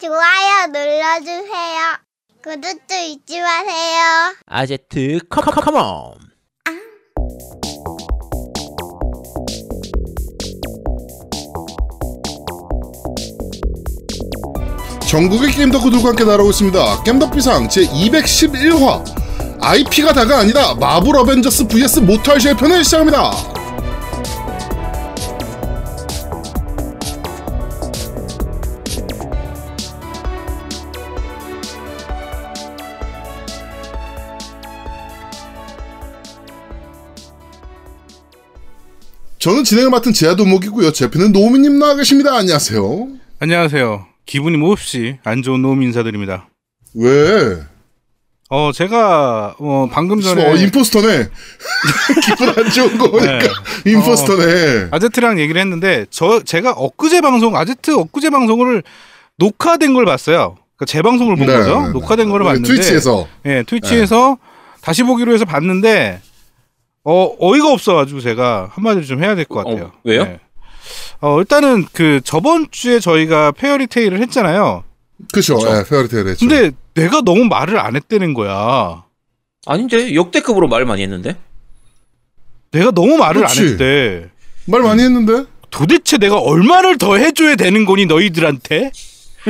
좋아요 눌러주세요. 구독도 잊지 마세요. 아제트 come come come on 전국의 게임 덕후들과 함께 날아오고 있습니다. 겜덕비상 제 211화 IP가 다가 아니다 마블 어벤져스 vs 모탈 쉘 편을 시작합니다. 저는 진행을 맡은 제아도목이고요. 제 편은 노미님 나와 계십니다. 안녕하세요. 안녕하세요. 기분이 몹시 안 좋은 노움 인사드립니다. 왜? 어, 제가, 어, 방금 전에. 어, 임포스터네. 기분 안 좋은 거 보니까 네. 임포스터네. 아제트랑 얘기를 했는데, 저, 제가 엊그제 방송, 아제트 엊그제 방송을 녹화된 걸 봤어요. 그러니까 재방송을 본 네, 거죠. 네, 네. 녹화된 거를 네, 봤는데. 트위치에서. 예, 트위치에서 다시 보기로 해서 봤는데, 어, 어이가 없어가지고 제가 한마디로 좀 해야 될 것 같아요. 어, 왜요? 네. 어, 일단은 그 저번 주에 저희가 페어리테일을 했잖아요. 그쵸, 예, 페어리테일 했죠. 근데 내가 너무 말을 안 했다는 거야. 아닌데 역대급으로 말 많이 했는데 내가 너무 말을 그렇지. 안 했대. 말 많이 했는데? 도대체 내가 얼마를 더 해줘야 되는 거니 너희들한테?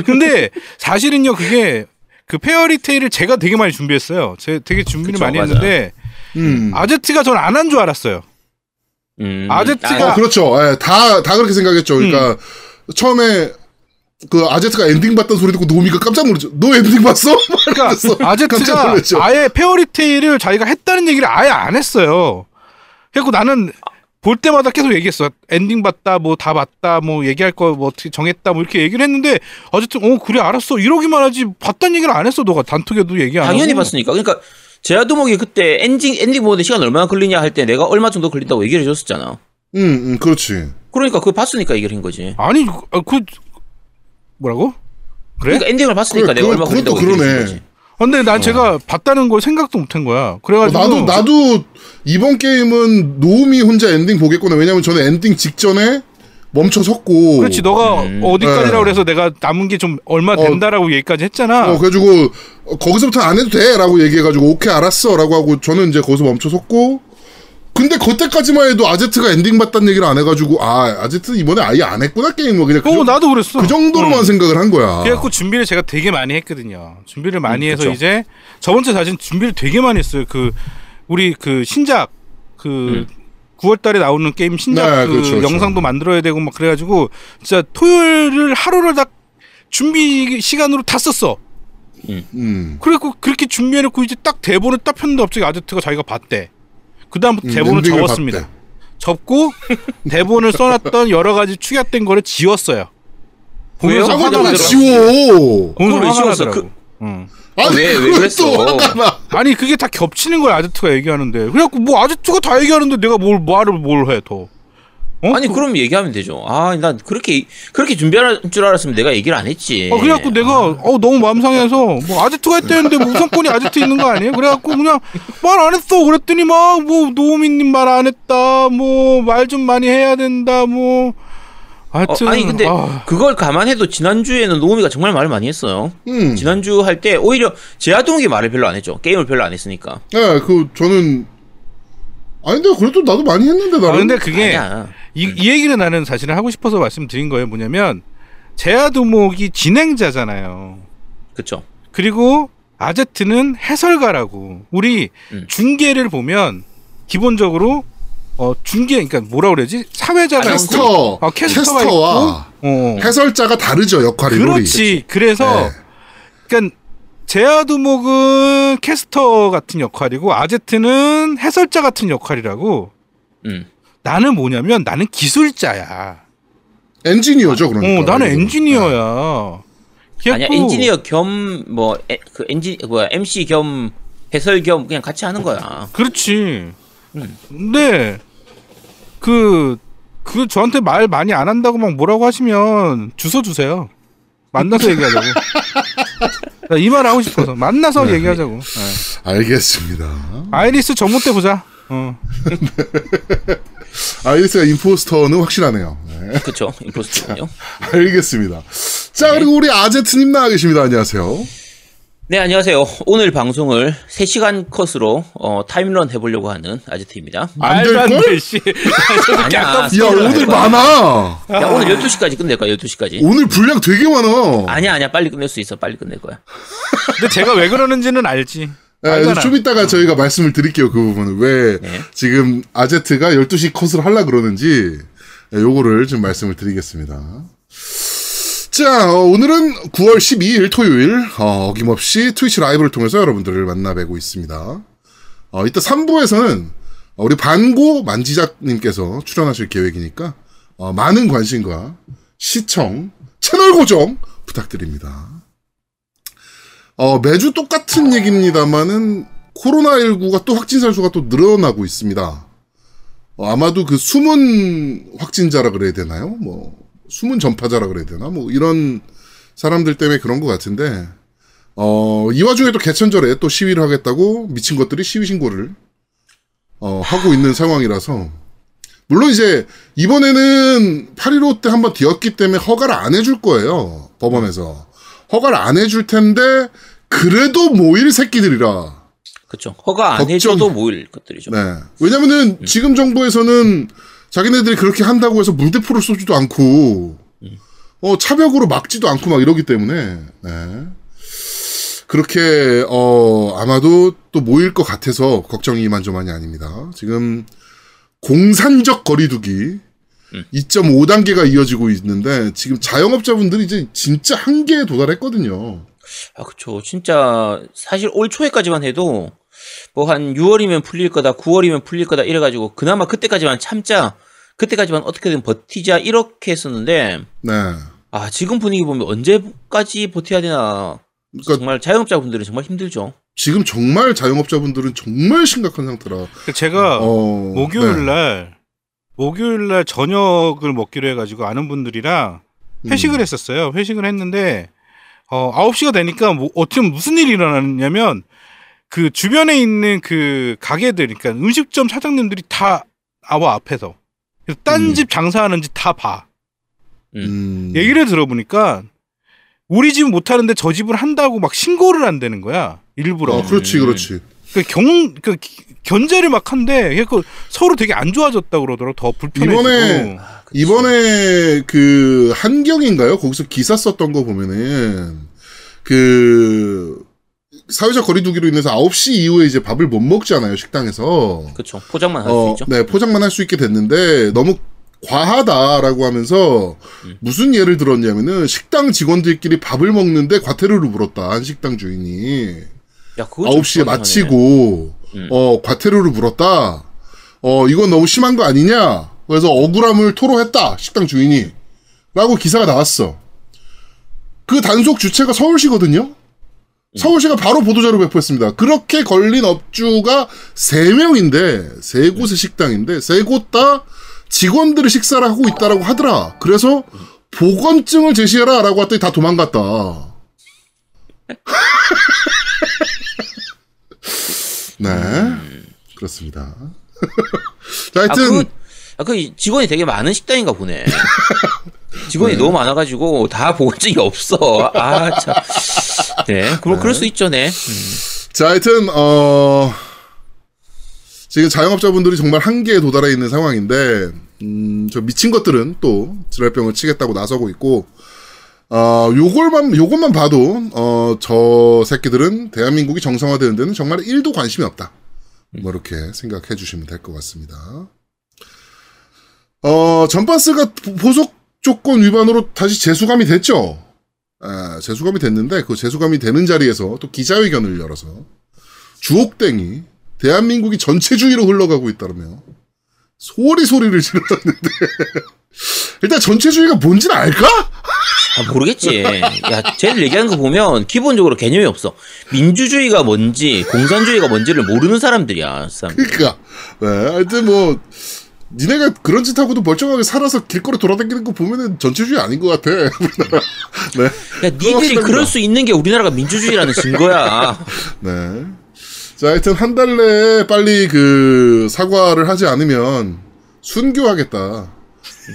근데 사실은요 그게 그 페어리테일을 제가 되게 많이 준비했어요. 제 되게 준비를 그쵸, 많이 맞아. 했는데 음. 아제트가 전 안 한 줄 알았어요. 음, 아제트가- 어, 그렇죠. 예, 다, 다 그렇게 생각했죠. 그러니까, 음. 처음에, 그, 아제트가 엔딩 봤던 소리 듣고 노미가 깜짝 놀랐죠. 너 엔딩 봤어? 그러니까 아제트가 놀랐죠. 아예 페어리테일을 자기가 했다는 얘기를 아예 안 했어요. 그래고 나는 볼 때마다 계속 얘기했어. 엔딩 봤다, 뭐 다 봤다, 뭐 얘기할 거 뭐 어떻게 정했다, 뭐 이렇게 얘기를 했는데 어쨌든 어 그래 알았어 이러기만 하지 봤다는 얘기를 안 했어. 너가 단톡에도 얘기 안 하고. 당연히 봤으니까 그러니까 제아두목이 그때 엔딩 엔딩 보는데 시간 얼마나 걸리냐 할 때 내가 얼마 정도 걸린다고 얘기를 해줬었잖아. 음, 음, 그렇지. 그러니까 그거 봤으니까 얘기를 한 거지. 아니 그, 아, 그 뭐라고? 그래? 그러니까 엔딩을 봤으니까 그래, 내가 그- 얼마 걸린다고 얘기를 그러네. 한 거지. 아, 근데 난 제가 봤다는 걸 생각도 못한 거야. 어, 그래가지고 나도, 나도, 이번 게임은 노미 혼자 엔딩 보겠구나. 왜냐면 저는 엔딩 직전에 멈춰 섰고. 그렇지 너가 음. 어디까지라고 네. 그래서 내가 남은 게 좀 얼마 어. 된다라고 얘기까지 했잖아. 어, 그래가지고, 어, 거기서부터 안 해도 돼! 라고 얘기해가지고, 오케이, 알았어! 라고 하고, 저는 이제 거기서 멈춰 섰고, 근데 그때까지만 해도 아제트가 엔딩 봤다는 얘기를 안 해가지고, 아, 아제트 이번에 아예 안 했구나, 게임을. 그냥 그, 어 정- 나도 그랬어. 그 정도로만 응. 생각을 한 거야. 그래갖고 준비를 제가 되게 많이 했거든요. 준비를 많이 음, 해서 그쵸. 이제 저번 주 사실 준비를 되게 많이 했어요. 그 우리 그 신작 그 음. 9월달에 나오는 게임 신작 네, 그 그렇죠, 그렇죠. 영상도 만들어야 되고 막 그래가지고 진짜 토요일을 하루를 다 준비 시간으로 다 썼어. 음. 그래갖고 그렇게 준비해놓고 이제 딱 대본을 딱 폈는데 갑자기 아제트가 자기가 봤대. 그 다음부터 음, 대본을 엔딩을 접었습니다. 봤대. 접고 대본을 써놨던 여러 가지 축약된 거를 지웠어요. 보면서? 화가 나더라고. 지워! 보면서 화가? 나더라고. 응. 아니, 왜, 왜 그랬어? 아니 그게 다 겹치는 거야 아제트가 얘기하는데 그래갖고 뭐 아제트가 다 얘기하는데 내가 뭘 말을 뭘 해 더. 어? 아니 그럼 얘기하면 되죠. 아, 난 그렇게 그렇게 준비할 줄 알았으면 내가 얘기를 안 했지. 어, 그래갖고 내가 어 너무 마음 상해서 뭐 아제트가 했다는데 뭐 우선권이 아제트 있는 거 아니에요? 그래갖고 그냥 말 안 했어. 그랬더니 막 뭐 노우미님 말 안 했다. 뭐 말 좀 많이 해야 된다. 뭐 어, 하여튼 아니 근데 아, 그걸 감안해도 지난주에는 노우미가 정말 말을 많이 했어요. 음. 지난주 할 때 오히려 제아동욱이 말을 별로 안 했죠. 게임을 별로 안 했으니까. 예, 그, 저는, 아니, 근데 그래도 나도 많이 했는데, 아, 나는. 근데 그게. 이, 이 얘기를 나는 사실은 하고 싶어서 말씀드린 거예요. 뭐냐면 제아도목이 진행자잖아요. 그쵸. 그리고 아제트는 해설가라고. 우리 음. 중계를 보면 기본적으로 어 중계 그러니까 뭐라 그러지 사회자가 있고 캐스터, 어, 캐스터가 캐스터와 있고 어. 해설자가 다르죠, 역할이. 그렇지. 그래서 네. 그러니까 제아두목은 캐스터 같은 역할이고 아제트는 해설자 같은 역할이라고. 음. 나는 뭐냐면 나는 기술자야. 엔지니어죠, 그러니까. 어, 나는. 엔지니어야. 아니야 그래갖고 엔지니어 겸 뭐 그 엔지 뭐야 MC 겸 해설 겸 그냥 같이 하는 거야. 그렇지. 음. 근데 그, 그 저한테 말 많이 안 한다고 막 뭐라고 하시면 주소 주세요. 만나서 얘기하자고. 이 말 하고 싶어서 만나서 네. 얘기하자고. 네. 알겠습니다. 아이리스 전못 때 보자. 어. 아이리스가 임포스터는 확실하네요. 네. 그쵸. 임포스터군요. 알겠습니다. 자, 그리고 우리 아제트님 나와 계십니다. 안녕하세요. 네, 안녕하세요. 오늘 방송을 3시간 컷으로 어, 타임런 해보려고 하는 아제트입니다. 안될 말도 안 걸? 돼, 씨. 아니야. 야, 오늘 많아. 야, 오늘 12시까지 끝낼 거야, 12시까지. 오늘 분량 되게 많아. 아니야, 아니야. 빨리 끝낼 수 있어. 빨리 끝낼 거야. 근데 제가 왜 그러는지는 알지. 네, 알잖아. 좀 이따가 저희가 말씀을 드릴게요. 그 부분은. 왜 네. 지금 아제트가 12시 컷을 하려 그러는지 네, 요거를 좀 말씀을 드리겠습니다. 자, 어, 오늘은 9월 12일 토요일 어, 어김없이 트위치 라이브를 통해서 여러분들을 만나뵈고 있습니다. 어, 이따 3부에서는 우리 반고 만지작님께서 출연하실 계획이니까 어, 많은 관심과 시청, 채널 고정 부탁드립니다. 어, 매주 똑같은 얘기입니다만은 코로나19가 또 확진자 수가 또 늘어나고 있습니다. 어, 아마도 그 숨은 확진자라 그래야 되나요? 뭐 숨은 전파자라 그래야 되나? 뭐 이런 사람들 때문에 그런 것 같은데 어, 이 와중에 또 개천절에 또 시위를 하겠다고 미친 것들이 시위 신고를 어, 하고 있는 상황이라서 물론 이제 이번에는 8.15 때 한번 뒤었기 때문에 허가를 안 해줄 거예요 법원에서 허가를 안 해줄 텐데 그래도 모일 새끼들이라 그쵸. 허가 안 걱정- 해줘도 모일 것들이죠. 네. 왜냐면은 지금 정부에서는 자기네들이 그렇게 한다고 해서 물대포를 쏘지도 않고 어 차벽으로 막지도 않고 막 이러기 때문에 네. 그렇게 어 아마도 또 모일 것 같아서 걱정이 이만저만이 아닙니다. 지금 공산적 거리두기 2.5단계가 이어지고 있는데 지금 자영업자분들이 이제 진짜 한계에 도달했거든요. 아, 그쵸. 진짜, 사실 올 초에까지만 해도, 뭐 한 6월이면 풀릴 거다, 9월이면 풀릴 거다, 이래가지고, 그나마 그때까지만 참자, 그때까지만 어떻게든 버티자, 이렇게 했었는데, 네. 아, 지금 분위기 보면 언제까지 버텨야 되나. 그러니까 정말 자영업자분들은 정말 힘들죠. 지금 정말 자영업자분들은 정말 심각한 상태라. 제가 어, 목요일 네. 날 목요일 날 저녁을 먹기로 해가지고 아는 분들이랑 음. 회식을 했었어요. 회식을 했는데 어 9시가 되니까 뭐 어떻게 무슨 일이 일어났냐면 그 주변에 있는 그 가게들 그러니까 음식점 사장님들이 다 아와 앞에서 그래서 딴 음. 집 장사하는지 다 봐. 음. 얘기를 들어보니까 우리 집은 못하는데 저 집은 한다고 막 신고를 한다는 거야. 일부러. 어, 그렇지, 그렇지. 그 경, 그 기- 견제를 막 한데 그 서로 되게 안 좋아졌다 그러더라고 더 불편해지고. 이번에 아. 이번에 그 한경인가요? 거기서 기사 썼던 거 보면은 그 사회적 거리두기로 인해서 9시 이후에 이제 밥을 못 먹잖아요, 식당에서. 그쵸. 포장만 할수 어, 있죠. 네, 포장만 할 수 있게 됐는데 너무 과하다라고 하면서 음. 무슨 예를 들었냐면은 식당 직원들끼리 밥을 먹는데 과태료를 물었다. 한 식당 주인이. 야, 그거 좀 9시에 심하네. 마치고 음. 어 과태료를 물었다. 어 이건 너무 심한 거 아니냐. 그래서 억울함을 토로했다 식당 주인이. 라고 기사가 나왔어. 그 단속 주체가 서울시거든요. 서울시가 바로 보도자료 배포했습니다. 그렇게 걸린 업주가 세명인데세 곳의 식당인데 세 곳 다 직원들이 식사를 하고 있다라고 하더라. 그래서 보건증을 제시해라 라고 했더니 다 도망갔다. 네. 그렇습니다. 자, 아, 하여튼, 그, 아, 그 직원이 되게 많은 식당인가 보네. 직원이 네. 너무 많아가지고 다 보건증이 없어. 아, 참. 네. 그럼 그럴 수 있죠, 네. 자, 하여튼, 어, 지금 자영업자분들이 정말 한계에 도달해 있는 상황인데, 음, 저 미친 것들은 또 지랄병을 치겠다고 나서고 있고, 어, 요걸만, 요것만 봐도, 어, 저 새끼들은 대한민국이 정상화되는 데는 정말 1도 관심이 없다. 뭐, 이렇게 생각해 주시면 될 것 같습니다. 어, 전파스가 보- 보석 조건 위반으로 다시 재수감이 됐죠? 아, 재수감이 됐는데, 그 재수감이 되는 자리에서 또 기자회견을 열어서, 주옥땡이 대한민국이 전체주의로 흘러가고 있다며, 소리 소리를 질렀는데, 일단 전체주의가 뭔지는 알까? 아, 모르겠지. 야, 쟤들 얘기하는 거 보면 기본적으로 개념이 없어. 민주주의가 뭔지, 공산주의가 뭔지를 모르는 사람들이야, 사람. 그니까, 네, 하여튼 뭐, 니네가 그런 짓 하고도 멀쩡하게 살아서 길거리 돌아다니는 거 보면은 전체주의 아닌 것 같아. 우리나라. 네. 야, 니들이. 그럴 수 있는 게 우리나라가 민주주의라는 증거야. 네. 자, 하여튼 한 달 내에 빨리 그 사과를 하지 않으면 순교하겠다.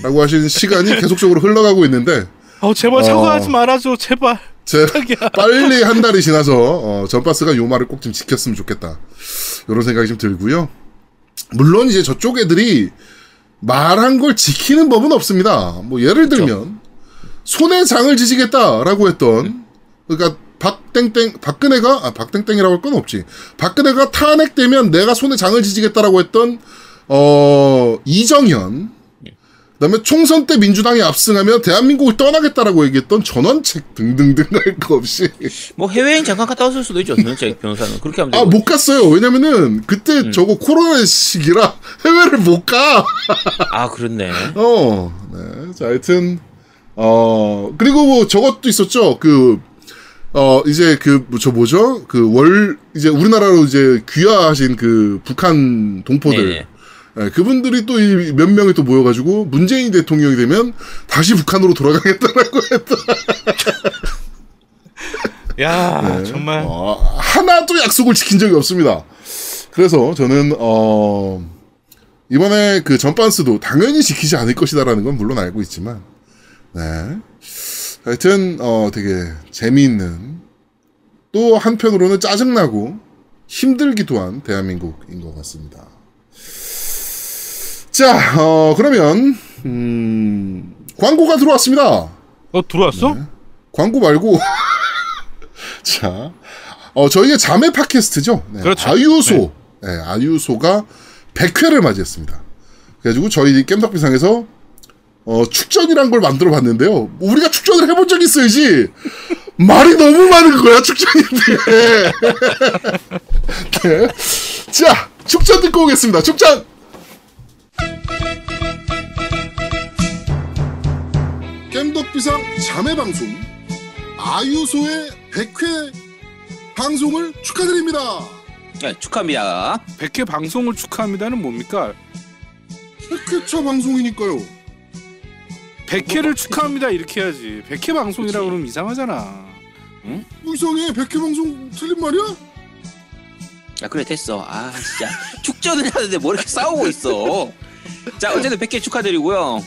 라고 하신 시간이 계속적으로 흘러가고 있는데 어 제발 어. 사과하지 말아줘 제발. 제. 빨리 한 달이 지나서 어, 전파스가 요 말을 꼭 좀 지켰으면 좋겠다. 이런 생각이 좀 들고요. 물론 이제 저쪽 애들이 말한 걸 지키는 법은 없습니다. 뭐 예를 들면 손에 장을 지지겠다라고 했던 그러니까 박땡땡 박근혜가 아 박땡땡이라고 할 건 없지. 박근혜가 탄핵되면 내가 손에 장을 지지겠다라고 했던 어 이정현 그다음에 총선 때 민주당이 압승하면 대한민국을 떠나겠다라고 얘기했던 전원책 등등등 할 거 없이 뭐 해외여행 잠깐 갔다 왔을 수도 있죠. 전체 변호사는 그렇게 하면 아. 못 갔어요. 왜냐면은 그때 저거 코로나 시기라 해외를 못 가. 아 그렇네. 어, 네. 자, 하여튼 어 그리고 뭐 저것도 있었죠. 그 어, 이제 그, 저 뭐죠? 그 월, 이제 우리나라로 이제 귀화하신 그 북한 동포들. 네네. 예, 그분들이 또몇 명이 또 모여가지고 문재인 대통령이 되면 다시 북한으로 돌아가겠다라고 했다. 야 정말 어, 하나도 약속을 지킨 적이 없습니다. 그래서 저는 어 이번에 그 전반스도 당연히 지키지 않을 것이다라는 건 물론 알고 있지만 네 하여튼 어 되게 재미있는 또 한편으로는 짜증나고 힘들기도 한 대한민국인 것 같습니다. 자, 어, 그러면, 음, 광고가 들어왔습니다. 어 들어왔어? 광고 말고 자, 어 저희가 자매 팟캐스트죠. 네, 그렇죠. 아유소, 네. 아유소가 100회를 맞이했습니다. 그래가지고 저희 겜덕비상에서 어 축전이란 걸 만들어 봤는데요. 우리가 축전을 해본 적 있어야지. 말이 너무 많은 거야 축전인데. 네. 자, 축전 듣고 오겠습니다. 축전. 겜덕비상 자매 방송 아유소의 100회 방송을 축하드립니다. 네, 축하합니다. 100회 방송을 축하합니다는 뭡니까? 100회차 방송이니까요. 100회를 축하합니다 이렇게 해야지 100회 방송이라 그치. 그러면 이상하잖아 뭐 이상해 100회 방송 틀린 말이야? 야 그래 됐어. 아 진짜 축전을 하는데 뭐 이렇게 싸우고 있어. 자 어쨌든 100개 축하드리고요.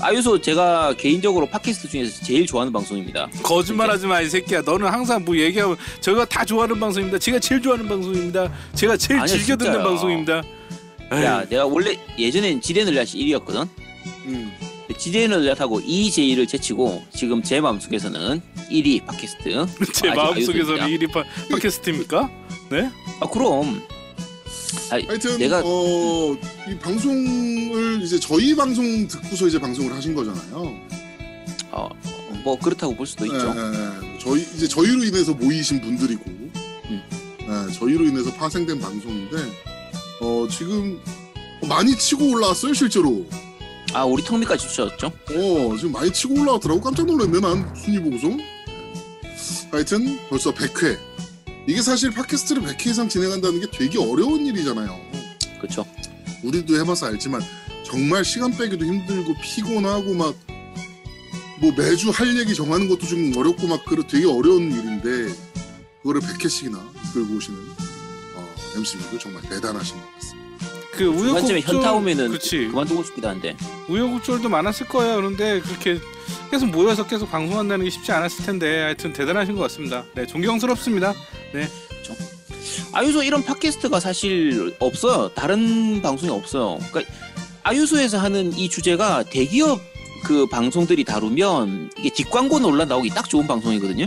아유소 제가 개인적으로 팟캐스트 중에서 제일 좋아하는 방송입니다. 거짓말하지 마 이 새끼야 너는 항상 뭐 얘기하면 저희가 다 좋아하는 방송입니다 제가 제일 좋아하는 방송입니다 제가 제일 아니야, 즐겨 듣는 진짜요. 방송입니다 야 내가 원래 예전엔 지대늘라시 1위였거든. 음. 지대늘라하고 이제이를 제치고 지금 제 마음속에서는 1위 팟캐스트. 제 마음속에서는 아유소입니다. 1위 파, 팟캐스트입니까? 네? 아 그럼. 아, 하여튼 내가 어, 이 방송을 이제 저희 방송 듣고서 이제 방송을 하신 거잖아요. 어, 뭐 그렇다고 볼 수도 있죠. 예, 예, 예. 저희 이제 저희로 인해서 모이신 분들이고, 음. 예, 저희로 인해서 파생된 방송인데, 어 지금 많이 치고 올라왔어요 실제로. 아 우리 턱밑까지 주셨죠? 어 지금 많이 치고 올라왔더라고 깜짝 놀랐네 난 순위 보고서. 하여튼 벌써 100회. 이게 사실 팟캐스트를 100회 이상 진행한다는 게 되게 어려운 일이잖아요. 그렇죠. 우리도 해봐서 알지만 정말 시간 빼기도 힘들고 피곤하고 막 뭐 매주 할 얘기 정하는 것도 좀 어렵고 막 그런 되게 어려운 일인데 그거를 100회씩이나 끌고 오시는 어, MC분들 정말 대단하신 것 같습니다. 그 우여곡절 현타 오면은 그치 그만두고 싶기도 한데. 우여곡절도 많았을 거예요 그런데 그렇게 계속 모여서 계속 방송한다는 게 쉽지 않았을 텐데 하여튼 대단하신 것 같습니다 네 존경스럽습니다 아유소 이런 팟캐스트가 사실 없어요. 다른 방송이 없어요. 그러니까 아유소에서 하는 이 주제가 대기업 그 방송들이 다루면 이게 뒷광고 논란 나오기 딱 좋은 방송이거든요.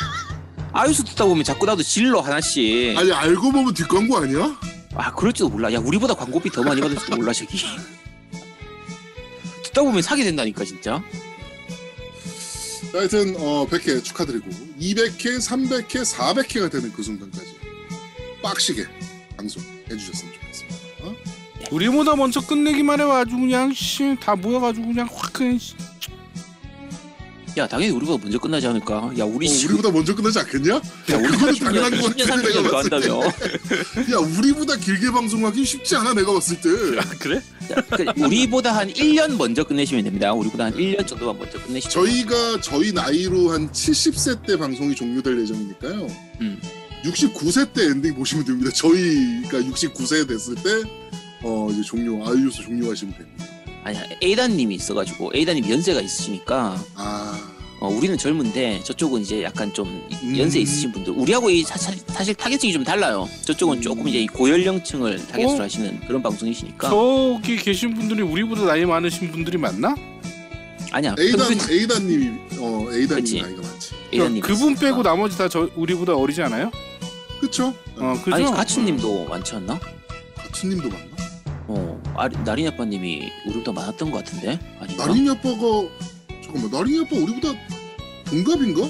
아유소 듣다 보면 자꾸 나도 질러 하나씩. 아니 알고 보면 뒷광고 아니야? 아 그럴지도 몰라. 야 우리보다 광고비 더 많이 받을지도 몰라 저기. 듣다 보면 사게 된다니까 진짜. 자, 하여튼 어, 100회 축하드리고 200회, 300회, 400회가 되는 그 순간까지 빡시게 방송 해주셨으면 좋겠습니다. 어? 우리보다 먼저 끝내기만 아주 그냥 씨 다 모여가지고 그냥 확 그냥 씨. 야 당연히 우리보다 먼저 끝나지 않을까. 야 우리 어, 지금 우리보다 먼저 끝나지 않겠냐? 야, 그거는 당연한 거 10년 같아. 30년 내가 더 봤을 때. 한다며. 야, 우리보다 길게 방송하기 쉽지 않아. 내가 봤을 때. 아 그래? 그 우리보다 한 1년 먼저 끝내시면 됩니다. 우리보다 한 1년 정도만 먼저 끝내시면 저희가 저희 나이로 한 70세 때 방송이 종료될 예정이니까요. 음. 69세 때 엔딩 보시면 됩니다. 저희가 69세 됐을 때 어, 이제 종료 아이유스 종료하시면 됩니다. 아니 A단님이 있어가지고 A단님 연세가 있으시니까 아, 어, 우리는 젊은데 저쪽은 이제 약간 좀 음. 연세 있으신 분들 우리하고 이 사, 사- 사실 타겟층이 좀 달라요. 저쪽은 조금 이제 이 고연령층을 타겟으로 어? 하시는 그런 방송이시니까 저기 계신 분들이 우리보다 나이 많으신 분들이 많나? 아니야 에이단, 평균 에이단님이, 어, 에이단님이 그치. 나이가 많지. 에이단님 그분 있으니까. 빼고 나머지 다 저 우리보다 어리지 않아요? 그쵸? 어, 그죠? 아니 가츠님도 많지 않나? 가츠님도 맞나? 어 아, 나린 아빠님이 우리보다 많았던 것 같은데 아닌가? 나린이 아빠가, 잠깐만, 나린이 아빠 우리보다 동갑인가?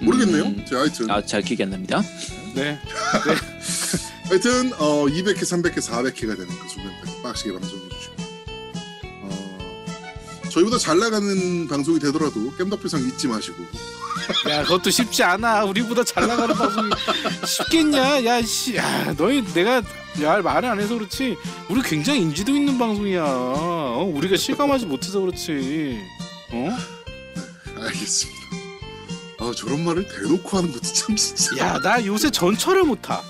모르겠네요. 음, 자, 하여튼. 아 잘 기억이 안 납니다. 네. 하여튼 어 200회, 300회, 400회가 되는 그 순간까지 빡시게 방송해 주시고 어 저희보다 잘 나가는 방송이 되더라도 겜덕비상 잊지 마시고 야, 그것도 쉽지 않아. 우리보다 잘 나가는 방송이 쉽겠냐? 야, 씨, 야, 너희 내가 야 말을 안 해서 그렇지. 우리 굉장히 인지도 있는 방송이야. 어? 우리가 실감하지 못해서 그렇지. 어? 알겠습니다. 아 저런 말을 대놓고 하는 것도 참 진짜 야, 나 요새 전철을 못 타.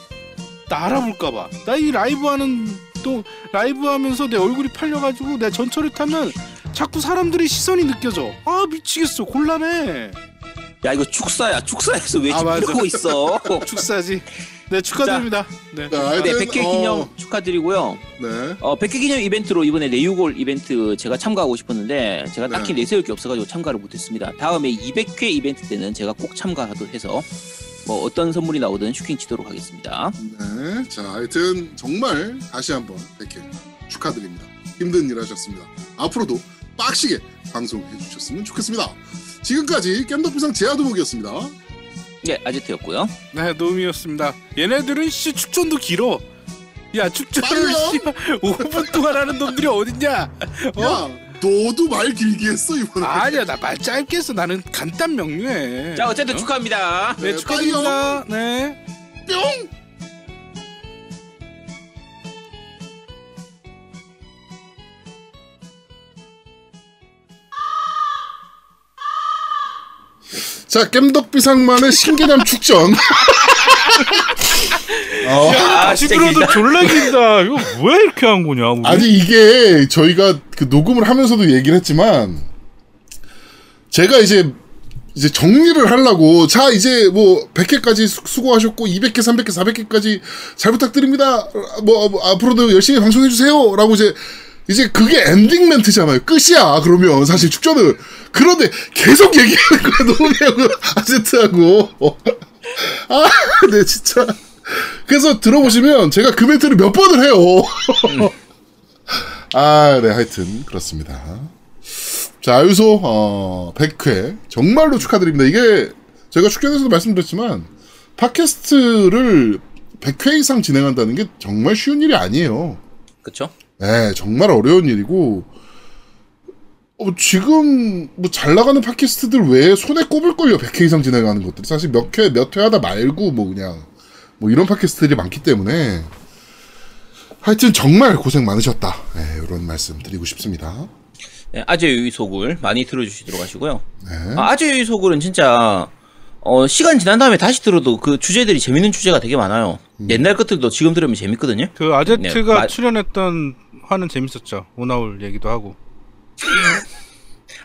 나 알아볼까봐. 나 이 라이브 하는 또 라이브 하면서 내 얼굴이 팔려가지고 내가 전철을 타면 자꾸 사람들의 시선이 느껴져. 아 미치겠어. 곤란해. 야 이거 축사야 축사에서 왜 아. 이러고 있어? 축사지. 네 축하드립니다. 네. 자, 네 하여튼, 100회 기념 어, 축하드리고요. 네 어, 100회 기념 이벤트로 이번에 레유골 이벤트 제가 참가하고 싶었는데 제가 네. 딱히 내세울 게 없어가지고 참가를 못했습니다. 다음에 200회 이벤트 때는 제가 꼭 참가하도록 해서 뭐 어떤 선물이 나오든 슈킹 치도록 하겠습니다. 네. 자 하여튼 정말 다시 한번 100회 축하드립니다. 힘든 일 하셨습니다. 앞으로도 빡시게 방송해 주셨으면 좋겠습니다. 지금까지 겜덕비상 제아도목이었습니다. 네 아제트였고요. 네, 노움이었습니다. 얘네들은 씨 축전도 길어. 야 축전을. 씨 5분 동안 하는 놈들이 어딨냐? 어? 야 너도 말 길게 했어 이번에. 아니야 나 말 짧게 했어. 나는 간단 명료해. 자 어쨌든 어? 축하합니다. 네 네, 축하드립니다. 네. 뿅. 자, 겜덕비상만의 신개념 축전. 어, 아, 진짜 들어도 길다. 졸라 길다. 이거 왜 이렇게 한 거냐? 우리? 아니 이게 저희가 그 녹음을 하면서도 얘기를 했지만 제가 이제 이제 정리를 하려고 자 이제 뭐 100회까지 수 고하셨고 200회, 300회, 400회까지 잘 부탁드립니다. 뭐, 뭐 앞으로도 열심히 방송해 주세요 라고 이제 이제 그게 엔딩 멘트잖아요. 끝이야. 그러면 사실 축전은 그런데 계속 얘기하는 거야. 노미하고 아제트하고 아, 네 진짜. 그래서 들어보시면 제가 그 멘트를 몇 번을 해요. 아, 네, 하여튼 그렇습니다. 자, 아유소 어, 100회 정말로 축하드립니다. 이게 제가 축전에서도 말씀드렸지만 팟캐스트를 100회 이상 진행한다는 게 정말 쉬운 일이 아니에요. 그쵸? 네, 정말 어려운 일이고 어, 지금 뭐 잘 나가는 팟캐스트들 왜 손에 꼽을 걸요? 100회 이상 진행하는 것들. 사실 몇 회, 몇 회 하다 말고 뭐 그냥 뭐 이런 팟캐스트들이 많기 때문에 하여튼 정말 고생 많으셨다. 네, 이런 말씀 드리고 싶습니다. 네, 아재 유의 속을 많이 들어주시도록 하시고요. 네. 아, 아재 유의 속을은 진짜 어, 시간 지난 다음에 다시 들어도 그 주제들이 재밌는 주제가 되게 많아요. 옛날 것들도 지금 들으면 재밌거든요. 그 아제트가 네, 마- 출연했던 화는 재밌었죠. 오나울 얘기도 하고.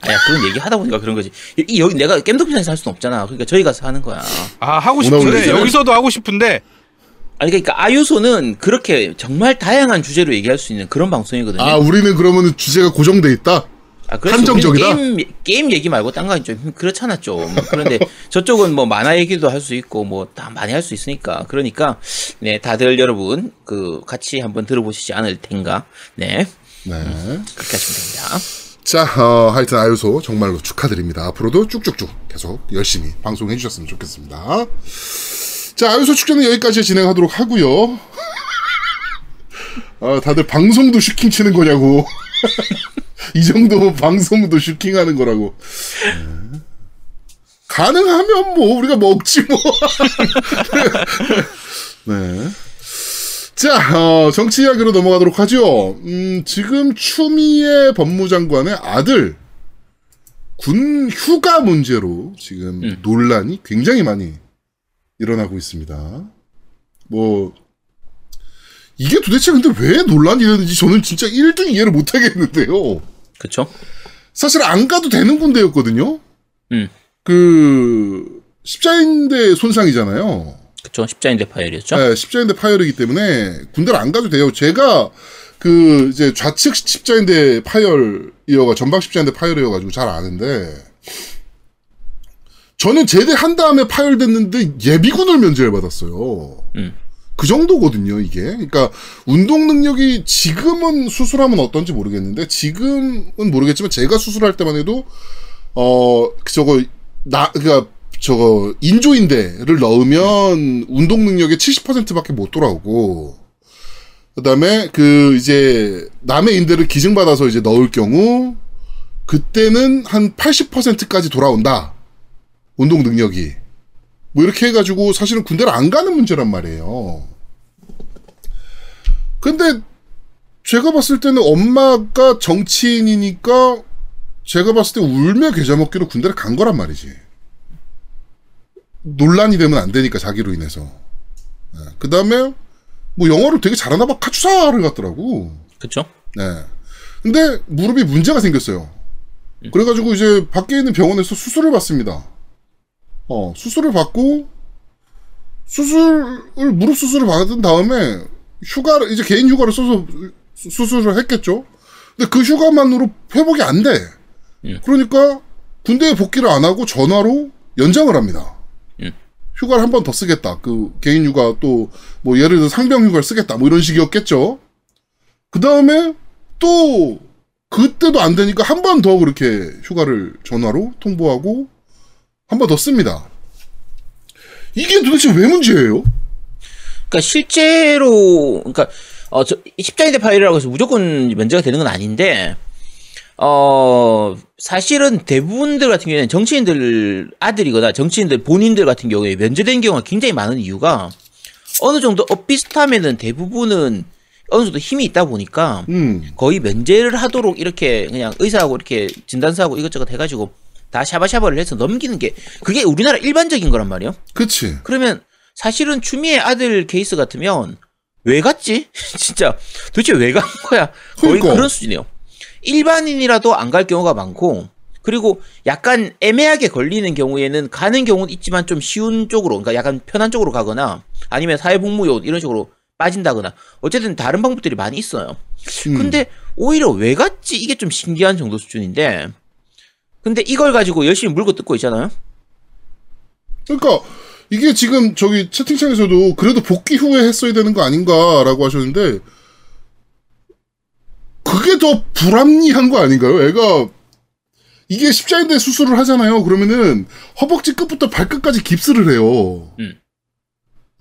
아야 그건 얘기하다 보니까 그런 거지. 이, 여기 내가 겜덕비상에서 할 수는 없잖아. 그러니까 저희 가서 하는 거야. 아 하고 싶은데? 여기서도 하고 싶은데 아니 그러니까 아유소는 그렇게 정말 다양한 주제로 얘기할 수 있는 그런 방송이거든요. 아, 우리는 그러면 주제가 고정돼 있다? 아, 그렇죠. 한정적이다? 게임, 게임 얘기 말고 딴거좀 그렇잖아 좀. 그런데 저쪽은 뭐 만화 얘기도 할 수 있고 뭐 다 많이 할 수 있으니까 그러니까 네 다들 여러분 그 같이 한번 들어보시지 않을 텐가. 네 네. 그렇게 하시면 됩니다. 자, 어, 하여튼 아유소 정말로 축하드립니다. 앞으로도 쭉쭉쭉 계속 열심히 방송해 주셨으면 좋겠습니다. 자, 아유소 축제는 여기까지 진행하도록 하고요. 아, 다들 방송도 슈킹 치는 거냐고. 이 정도면 방송도 슈킹하는 거라고. 네. 가능하면 뭐 우리가 먹지 뭐. 네. 자, 어, 정치 이야기로 넘어가도록 하죠. 음, 지금 추미애 법무장관의 아들 군 휴가 문제로 지금 음. 논란이 굉장히 많이 일어나고 있습니다. 뭐 이게 도대체 근데 왜 논란이 되는지 저는 진짜 1등 이해를 못 하겠는데요. 그쵸? 사실 안 가도 되는 군대였거든요. 음. 그 십자인대 손상이잖아요. 그쵸? 십자인대 파열이었죠? 네, 십자인대 파열이기 때문에 군대를 안 가도 돼요. 제가 그 이제 좌측 십자인대 파열이어가 전방 십자인대 파열이어가지고 잘 아는데 저는 제대한 다음에 파열됐는데 예비군을 면제를 받았어요. 음. 그 정도거든요, 이게. 그러니까 운동 능력이 지금은 수술하면 어떤지 모르겠는데 지금은 모르겠지만 제가 수술할 때만 해도 어 저거 나 그러니까 저거 인조인대를 넣으면 운동 능력의 70%밖에 못 돌아오고 그다음에 그 이제 남의 인대를 기증받아서 이제 넣을 경우 그때는 한 80%까지 돌아온다. 운동 능력이. 뭐 이렇게 해가지고 사실은 군대를 안 가는 문제란 말이에요. 근데 제가 봤을 때는 엄마가 정치인이니까 제가 봤을 때 울며 겨자 먹기로 군대를 간 거란 말이지. 논란이 되면 안 되니까 자기로 인해서. 그 다음에 뭐 영어를 되게 잘하나 봐 카투사를 갔더라고. 그쵸? 네. 근데 무릎이 문제가 생겼어요. 그래가지고 이제 밖에 있는 병원에서 수술을 받습니다. 어, 수술을 받고, 수술을, 무릎 수술을 받은 다음에, 휴가를, 이제 개인 휴가를 써서 수- 수술을 했겠죠? 근데 그 휴가만으로 회복이 안 돼. 음. 그러니까, 군대에 복귀를 안 하고 전화로 연장을 합니다. 음. 휴가를 한 번 더 쓰겠다. 그 개인 휴가 또, 뭐 예를 들어 상병 휴가를 쓰겠다. 뭐 이런 식이었겠죠? 그 다음에 또 그때도 안 되니까 한 번 더 그렇게 휴가를 전화로 통보하고 한 번 더 씁니다. 이게 도대체 왜 문제예요? 그러니까 실제로 그러니까 어, 저, 십자인대 파열이라고 해서 무조건 면제가 되는 건 아닌데 어 사실은 대부분들 같은 경우에는 정치인들 아들이거나 정치인들 본인들 같은 경우에 면제된 경우가 굉장히 많은 이유가 어느 정도 엇비슷하면은 대부분은 어느 정도 힘이 있다 보니까 음, 거의 면제를 하도록 이렇게 그냥 의사하고 이렇게 진단서하고 이것저것 해가지고 다 샤바샤바를 해서 넘기는 게 그게 우리나라 일반적인 거란 말이에요. 그치. 그러면 사실은 추미애 아들 케이스 같으면 왜 갔지? 진짜 도대체 왜 간 거야? 거의 그러니까. 그런 수준이에요. 일반인이라도 안 갈 경우가 많고 그리고 약간 애매하게 걸리는 경우에는 가는 경우는 있지만 좀 쉬운 쪽으로 그러니까 약간 편한 쪽으로 가거나 아니면 사회복무요 이런 식으로 빠진다거나 어쨌든 다른 방법들이 많이 있어요. 음. 근데 오히려 왜 갔지 이게 좀 신기한 정도 수준인데 근데 이걸 가지고 열심히 물고 뜯고 있잖아요. 그러니까 이게 지금 저기 채팅창에서도 그래도 복귀 후에 했어야 되는 거 아닌가라고 하셨는데 그게 더 불합리한 거 아닌가요? 애가 이게 십자인대 수술을 하잖아요. 그러면은 허벅지 끝부터 발끝까지 깁스를 해요. 음.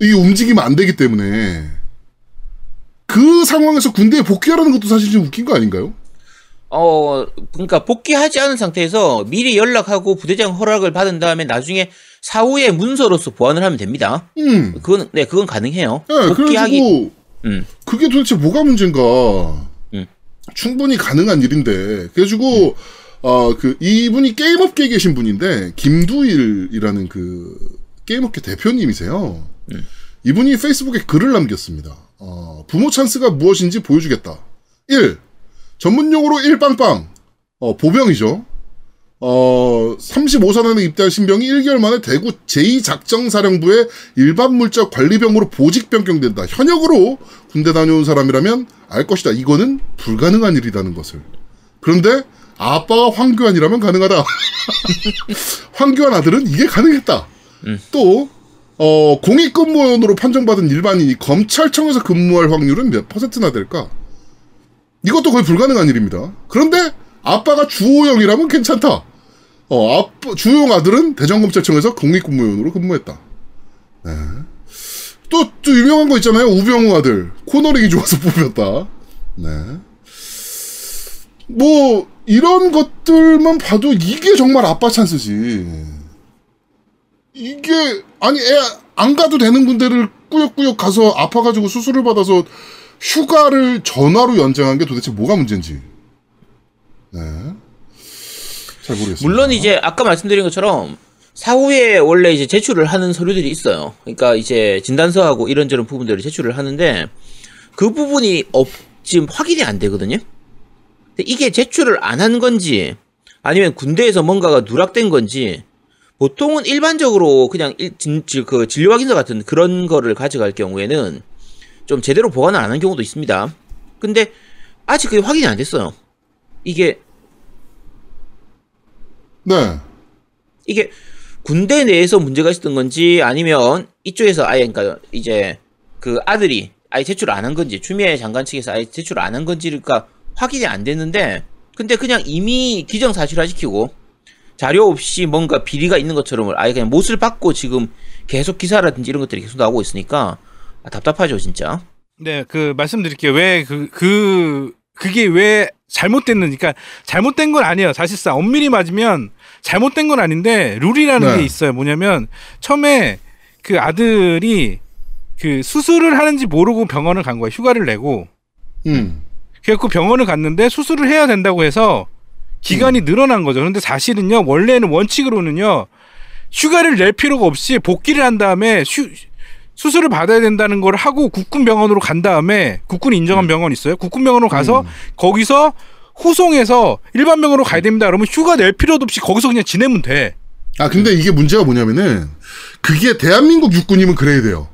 이게 움직이면 안 되기 때문에 그 상황에서 군대에 복귀하라는 것도 사실 좀 웃긴 거 아닌가요? 어, 그러니까 복귀하지 않은 상태에서 미리 연락하고 부대장 허락을 받은 다음에 나중에 사후에 문서로서 보완을 하면 됩니다. 음. 그건 네, 그건 가능해요. 네, 복귀하기 음. 그게 도대체 뭐가 문제인가? 음. 충분히 가능한 일인데 그래가지고 어 그 이분이 게임업계에 계신 분인데 김두일이라는 그 게임업계 대표님이세요. 음. 이분이 페이스북에 글을 남겼습니다. 어, 부모 찬스가 무엇인지 보여주겠다. 1. 전문용어로 1빵빵. 어, 보병이죠. 어, 35사단에 입대한 신병이 1개월 만에 대구 제2작정사령부의 일반 물자 관리병으로 보직 변경된다. 현역으로 군대 다녀온 사람이라면 알 것이다. 이거는 불가능한 일이라는 것을. 그런데 아빠가 황교안이라면 가능하다. 황교안 아들은 이게 가능했다. 또 어, 공익근무원으로 판정받은 일반인이 검찰청에서 근무할 확률은 몇 퍼센트나 될까? 이것도 거의 불가능한 일입니다. 그런데 아빠가 주호영이라면 괜찮다. 어, 아빠, 주호영 아들은 대전검찰청에서 공익근무원으로 근무했다. 네. 또, 또 유명한 거 있잖아요. 우병우 아들. 코너링이 좋아서 뽑혔다. 네. 뭐, 이런 것들만 봐도 이게 정말 아빠 찬스지. 이게, 아니, 애 안 가도 되는 군대를 꾸역꾸역 가서 아파가지고 수술을 받아서 휴가를 전화로 연장한 게 도대체 뭐가 문제인지. 네. 잘 모르겠습니다. 물론 이제 아까 말씀드린 것처럼 사후에 원래 이제 제출을 하는 서류들이 있어요. 그러니까 이제 진단서하고 이런저런 부분들을 제출을 하는데 그 부분이 없 지금 확인이 안 되거든요. 이게 제출을 안 한 건지 아니면 군대에서 뭔가가 누락된 건지 보통은 일반적으로 그냥 일, 진, 지- 그 진료 확인서 같은 그런 거를 가져갈 경우에는 좀 제대로 보관을 안 한 경우도 있습니다. 근데 아직 그게 확인이 안 됐어요. 이게 네. 이게 군대 내에서 문제가 있었던 건지 아니면 이쪽에서 아예 그러니까 이제 그 아들이 아예 제출 안 한 건지 추미애 장관 측에서 아예 제출 안 한 건지가 확인이 안 됐는데 근데 그냥 이미 기정사실화시키고 자료 없이 뭔가 비리가 있는 것처럼 아예 그냥 못을 받고 지금 계속 기사라든지 이런 것들이 계속 나오고 있으니까 아, 답답하죠 진짜. 네, 그 말씀드릴게요. 왜그그 그, 게왜 잘못됐는지, 그러니까 잘못된 건 아니에요. 사실상 엄밀히 맞으면 잘못된 건 아닌데 룰이라는 네. 게 있어요. 뭐냐면 처음에 그 아들이 그 수술을 하는지 모르고 병원을 간 거예요. 휴가를 내고 음. 그래갖고 병원을 갔는데 수술을 해야 된다고 해서 기간이 음. 늘어난 거죠. 그런데 사실은요, 원래는 원칙으로는요, 휴가를 낼 필요가 없이 복귀를 한 다음에 휴- 수술을 받아야 된다는 걸 하고 국군 병원으로 간 다음에 국군이 인정한 병원 있어요. 국군 병원으로 가서 음. 거기서 후송해서 일반 병원으로 가야 됩니다. 그러면 휴가 낼 필요도 없이 거기서 그냥 지내면 돼. 아 근데 이게 문제가 뭐냐면은 그게 대한민국 육군이면 그래야 돼요.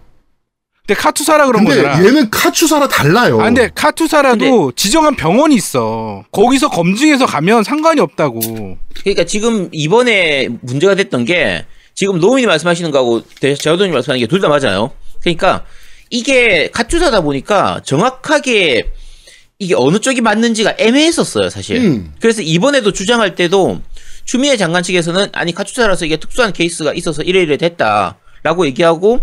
근데 카투사라 그런 근데 거잖아. 얘는 카추사라 달라요. 아, 근데 카투사라도 지정한 병원이 있어. 거기서 검증해서 가면 상관이 없다고. 그러니까 지금 이번에 문제가 됐던 게 지금 노민이 말씀하시는 거하고 제아도님 말씀하는 게 둘 다 맞아요. 그러니까 이게 카투사다 보니까 정확하게 이게 어느 쪽이 맞는지가 애매했었어요, 사실. 음. 그래서 이번에도 주장할 때도 추미애 장관 측에서는 아니 카투사라서 이게 특수한 케이스가 있어서 이래 이래 됐다라고 얘기하고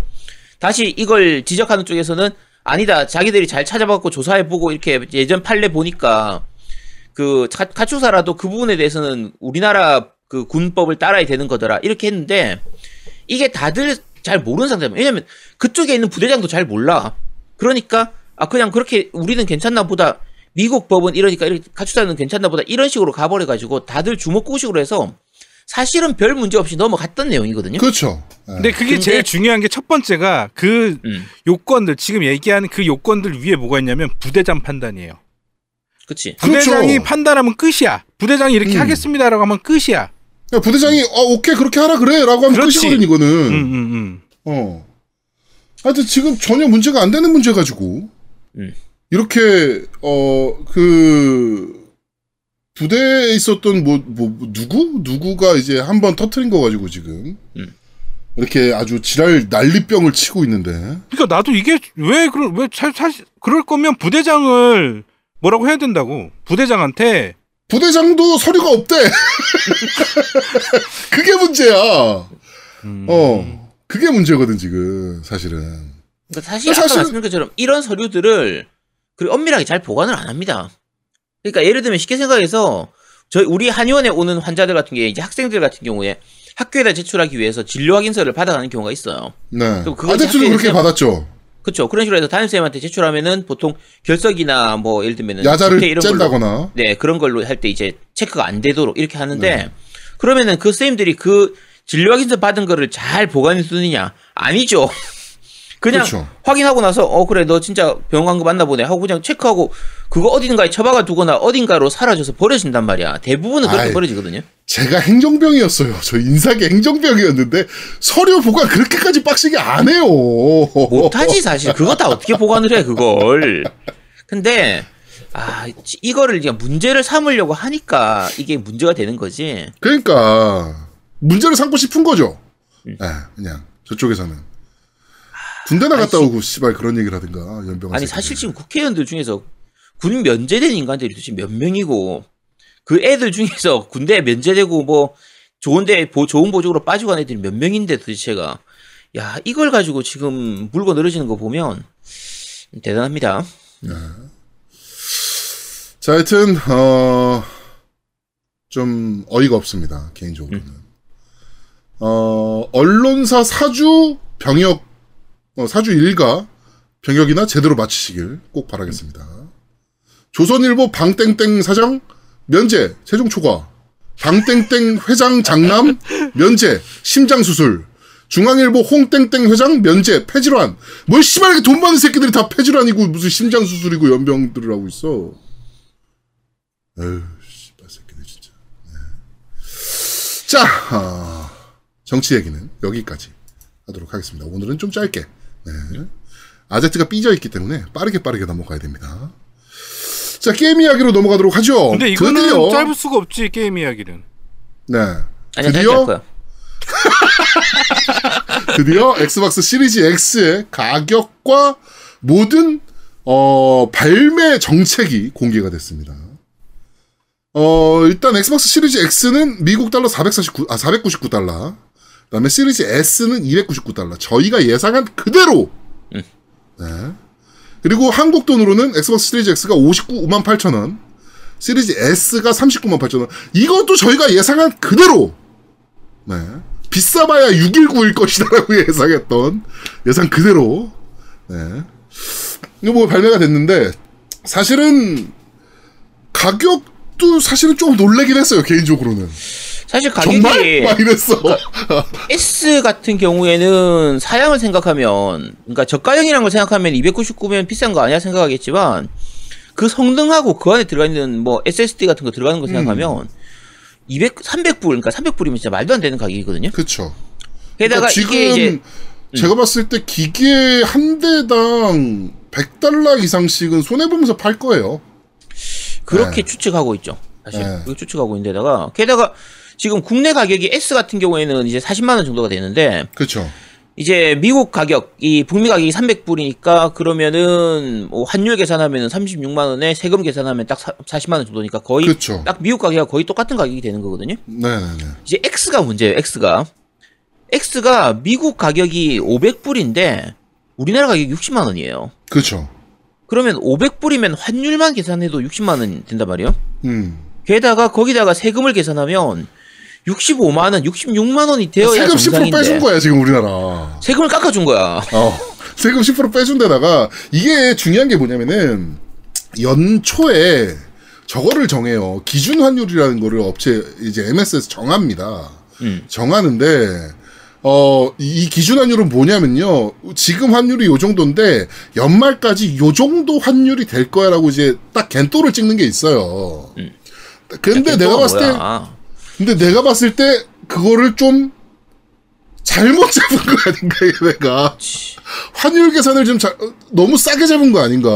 다시 이걸 지적하는 쪽에서는 아니다 자기들이 잘 찾아봤고 조사해보고 이렇게 예전 판례 보니까 그 카- 카투사라도 그 부분에 대해서는 우리나라 그 군법을 따라야 되는 거더라 이렇게 했는데 이게 다들 잘 모르는 상태입니다. 왜냐면 그쪽에 있는 부대장도 잘 몰라. 그러니까 아 그냥 그렇게 우리는 괜찮나 보다. 미국 법은 이러니까 이렇게 카투사는 괜찮나 보다. 이런 식으로 가버려 가지고 다들 주먹구식으로 해서 사실은 별 문제 없이 넘어갔던 내용이거든요. 그렇죠. 예. 근데 그게 근데- 제일 중요한 게 첫 번째가 그 음. 요건들 지금 얘기하는 그 요건들 위에 뭐가 있냐면 부대장 판단이에요. 그치. 부대장이 그렇죠. 판단하면 끝이야. 부대장이 이렇게 음. 하겠습니다라고 하면 끝이야. 야, 부대장이 어 오케이 그렇게 하라 그래라고 하면 그렇지. 끝이거든 이거는. 음, 음, 음. 어. 하여튼 지금 전혀 문제가 안 되는 문제 가지고 음. 이렇게 어 그 부대에 있었던 뭐, 뭐뭐 누구 누구가 이제 한 번 터트린 거 가지고 지금 음. 이렇게 아주 지랄 난리병을 치고 있는데 그러니까 나도 이게 왜 그럴 왜 사- 사실 그럴 거면 부대장을 뭐라고 해야 된다고 부대장한테 부대장도 서류가 없대. 그게 문제야. 음. 어. 그게 문제거든 지금 사실은. 그러니까 사실 아까 사실은- 말씀드린 것처럼 이런 서류들을 그리고 엄밀하게 잘 보관을 안 합니다. 그러니까 예를 들면 쉽게 생각해서 저희 우리 한의원에 오는 환자들 같은 게 이제 학생들 같은 경우에 학교에다 제출하기 위해서 진료 확인서를 받아가는 경우가 있어요. 네. 아제트도 그렇게 받았죠. 그렇죠. 그런 식으로 해서 담임선생님한테 제출하면은 보통 결석이나 뭐 예를 들면은 야자를 이런 짠다거나. 네, 그런 걸로 할 때 이제 체크가 안 되도록 이렇게 하는데 네. 그러면은 그 선생님들이 그 진료 확인서 받은 거를 잘 보관해 두느냐? 아니죠. 그냥 그렇죠. 확인하고 나서 어 그래 너 진짜 병원 간 거 맞나 보네 하고 그냥 체크하고 그거 어딘가에 처박아 두거나 어딘가로 사라져서 버려진단 말이야. 대부분은 그렇게 아이. 버려지거든요. 제가 행정병이었어요. 저 인사계 행정병이었는데 서류 보관 그렇게까지 빡시게 안 해요. 못하지 사실 그거 다 어떻게 보관을 해 그걸. 근데 아 이거를 이제 문제를 삼으려고 하니까 이게 문제가 되는 거지. 그러니까 문제를 삼고 싶은 거죠. 음. 예, 그냥 저쪽에서는 군대 나갔다 오고 씨발 그런 얘기를 하든가 연병. 아니 사실 지금 국회의원들 중에서 군 면제된 인간들이 도대체 몇 명이고 그 애들 중에서 군대 면제되고 뭐 좋은데 보, 좋은 보직으로 빠지고 간 애들이 몇 명인데 도대체가 야 이걸 가지고 지금 물고 늘어지는 거 보면 대단합니다. 자, 하여튼 어, 좀 어이가 없습니다 개인적으로는. 어, 언론사 사주 병역 어, 사주 일가 병역이나 제대로 마치시길 꼭 바라겠습니다. 조선일보 방땡땡 사장 면제 세종 초과 방땡땡 회장 장남 면제 심장 수술 중앙일보 홍땡땡 회장 면제 폐질환 뭘 씨발 이렇게 돈 많은 새끼들이 다 폐질환이고 무슨 심장 수술이고 연병들을 하고 있어. 에휴, 씨발 새끼들 진짜. 네. 자, 어, 정치 얘기는 여기까지 하도록 하겠습니다. 오늘은 좀 짧게. 네. 아제트가 삐져 있기 때문에 빠르게 빠르게 넘어가야 됩니다. 자, 게임 이야기로 넘어가도록 하죠. 근데 이거는 드디어, 짧을 수가 없지 게임 이야기는. 네. 할 드디어. 드디어 Xbox 시리즈 X의 가격과 모든 어, 발매 정책이 공개가 됐습니다. 어, 일단 Xbox 시리즈 X는 미국 달러 449, 아, 499달러. 그 다음에 시리즈 S는 299달러. 저희가 예상한 그대로. 네. 그리고 한국 돈으로는 Xbox 시리즈 X가 59만 8천 원. 시리즈 S가 39만 8천 원. 이것도 저희가 예상한 그대로. 네. 비싸봐야 619일 것이다라고 예상했던 예상 그대로. 네. 이거 뭐 발매가 됐는데 사실은 가격도 사실은 좀 놀래긴 했어요 개인적으로는. 사실 정말 가격이 막 이랬어. S 같은 경우에는 사양을 생각하면, 그러니까 저가형이라는 걸 생각하면 299면 비싼 거 아니야 생각하겠지만, 그 성능하고 그 안에 들어가 있는 뭐 SSD 같은 거 들어가는 거 생각하면, 200, 300불, 그러니까 300불이면 진짜 말도 안 되는 가격이거든요. 그쵸. 게다가 그러니까 지금 이게 이제, 제가 봤을 때 기계 한 대당 100달러 이상씩은 손해 보면서 팔 거예요. 그렇게 추측하고 있죠. 사실. 네. 추측하고 있는데다가, 게다가 지금 국내 가격이 S 같은 경우에는 이제 40만 원 정도가 되는데, 그쵸. 이제 미국 가격, 이 북미 가격이 300불이니까 그러면은 뭐 환율 계산하면은 36만 원에 세금 계산하면 딱 40만 원 정도니까 거의 그쵸. 딱 미국 가격과 거의 똑같은 가격이 되는 거거든요. 네 네 네. 이제 X가 문제예요. X가 X가 미국 가격이 500불인데 우리나라 가격이 60만 원이에요. 그쵸. 그러면 500불이면 환율만 계산해도 60만 원 된단 말이에요. 음. 게다가 거기다가 세금을 계산하면 65만 원, 66만 원이 되어야 세금 10% 정상인데 빼준 거야, 지금 우리나라. 세금을 깎아준 거야. 어. 세금 10% 빼준 데다가 이게 중요한 게 뭐냐면은 연초에 저거를 정해요. 기준 환율이라는 거를 업체 이제 MS에서 정합니다. 음. 정하는데 어, 이 기준 환율은 뭐냐면요. 지금 환율이 요 정도인데 연말까지 요 정도 환율이 될 거야라고 이제 딱 겐또를 찍는 게 있어요. 근데 내가 봤을 때 뭐야. 근데 내가 봤을 때 그거를 좀 잘못 잡은 거 아닌가 얘네가. 환율 계산을 좀 자, 어, 너무 싸게 잡은 거 아닌가.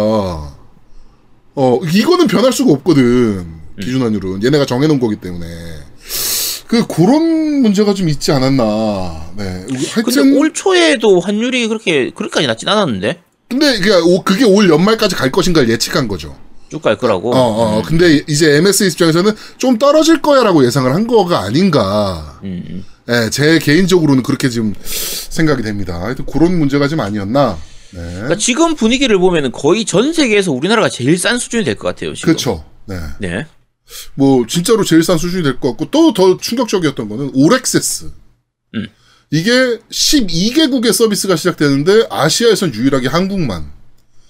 어 이거는 변할 수가 없거든 기준 환율은. 얘네가 정해놓은 거기 때문에. 그 그런 문제가 좀 있지 않았나. 네. 하여튼 올 초에도 환율이 그렇게 그렇게까지 낮진 않았는데? 근데 그게 올 연말까지 갈 것인가를 예측한 거죠 쭉 갈 거라고. 어, 어, 근데 이제 MSA 입장에서는 좀 떨어질 거야라고 예상을 한 거가 아닌가. 음, 음. 예, 제 개인적으로는 그렇게 지금 생각이 됩니다. 하여튼 그런 문제가 좀 아니었나. 네. 그러니까 지금 분위기를 보면은 거의 전 세계에서 우리나라가 제일 싼 수준이 될 것 같아요. 지금. 그쵸. 네. 네. 뭐, 진짜로 제일 싼 수준이 될 것 같고, 또 더 충격적이었던 거는 올엑세스. 음. 이게 12개국의 서비스가 시작되는데, 아시아에선 유일하게 한국만.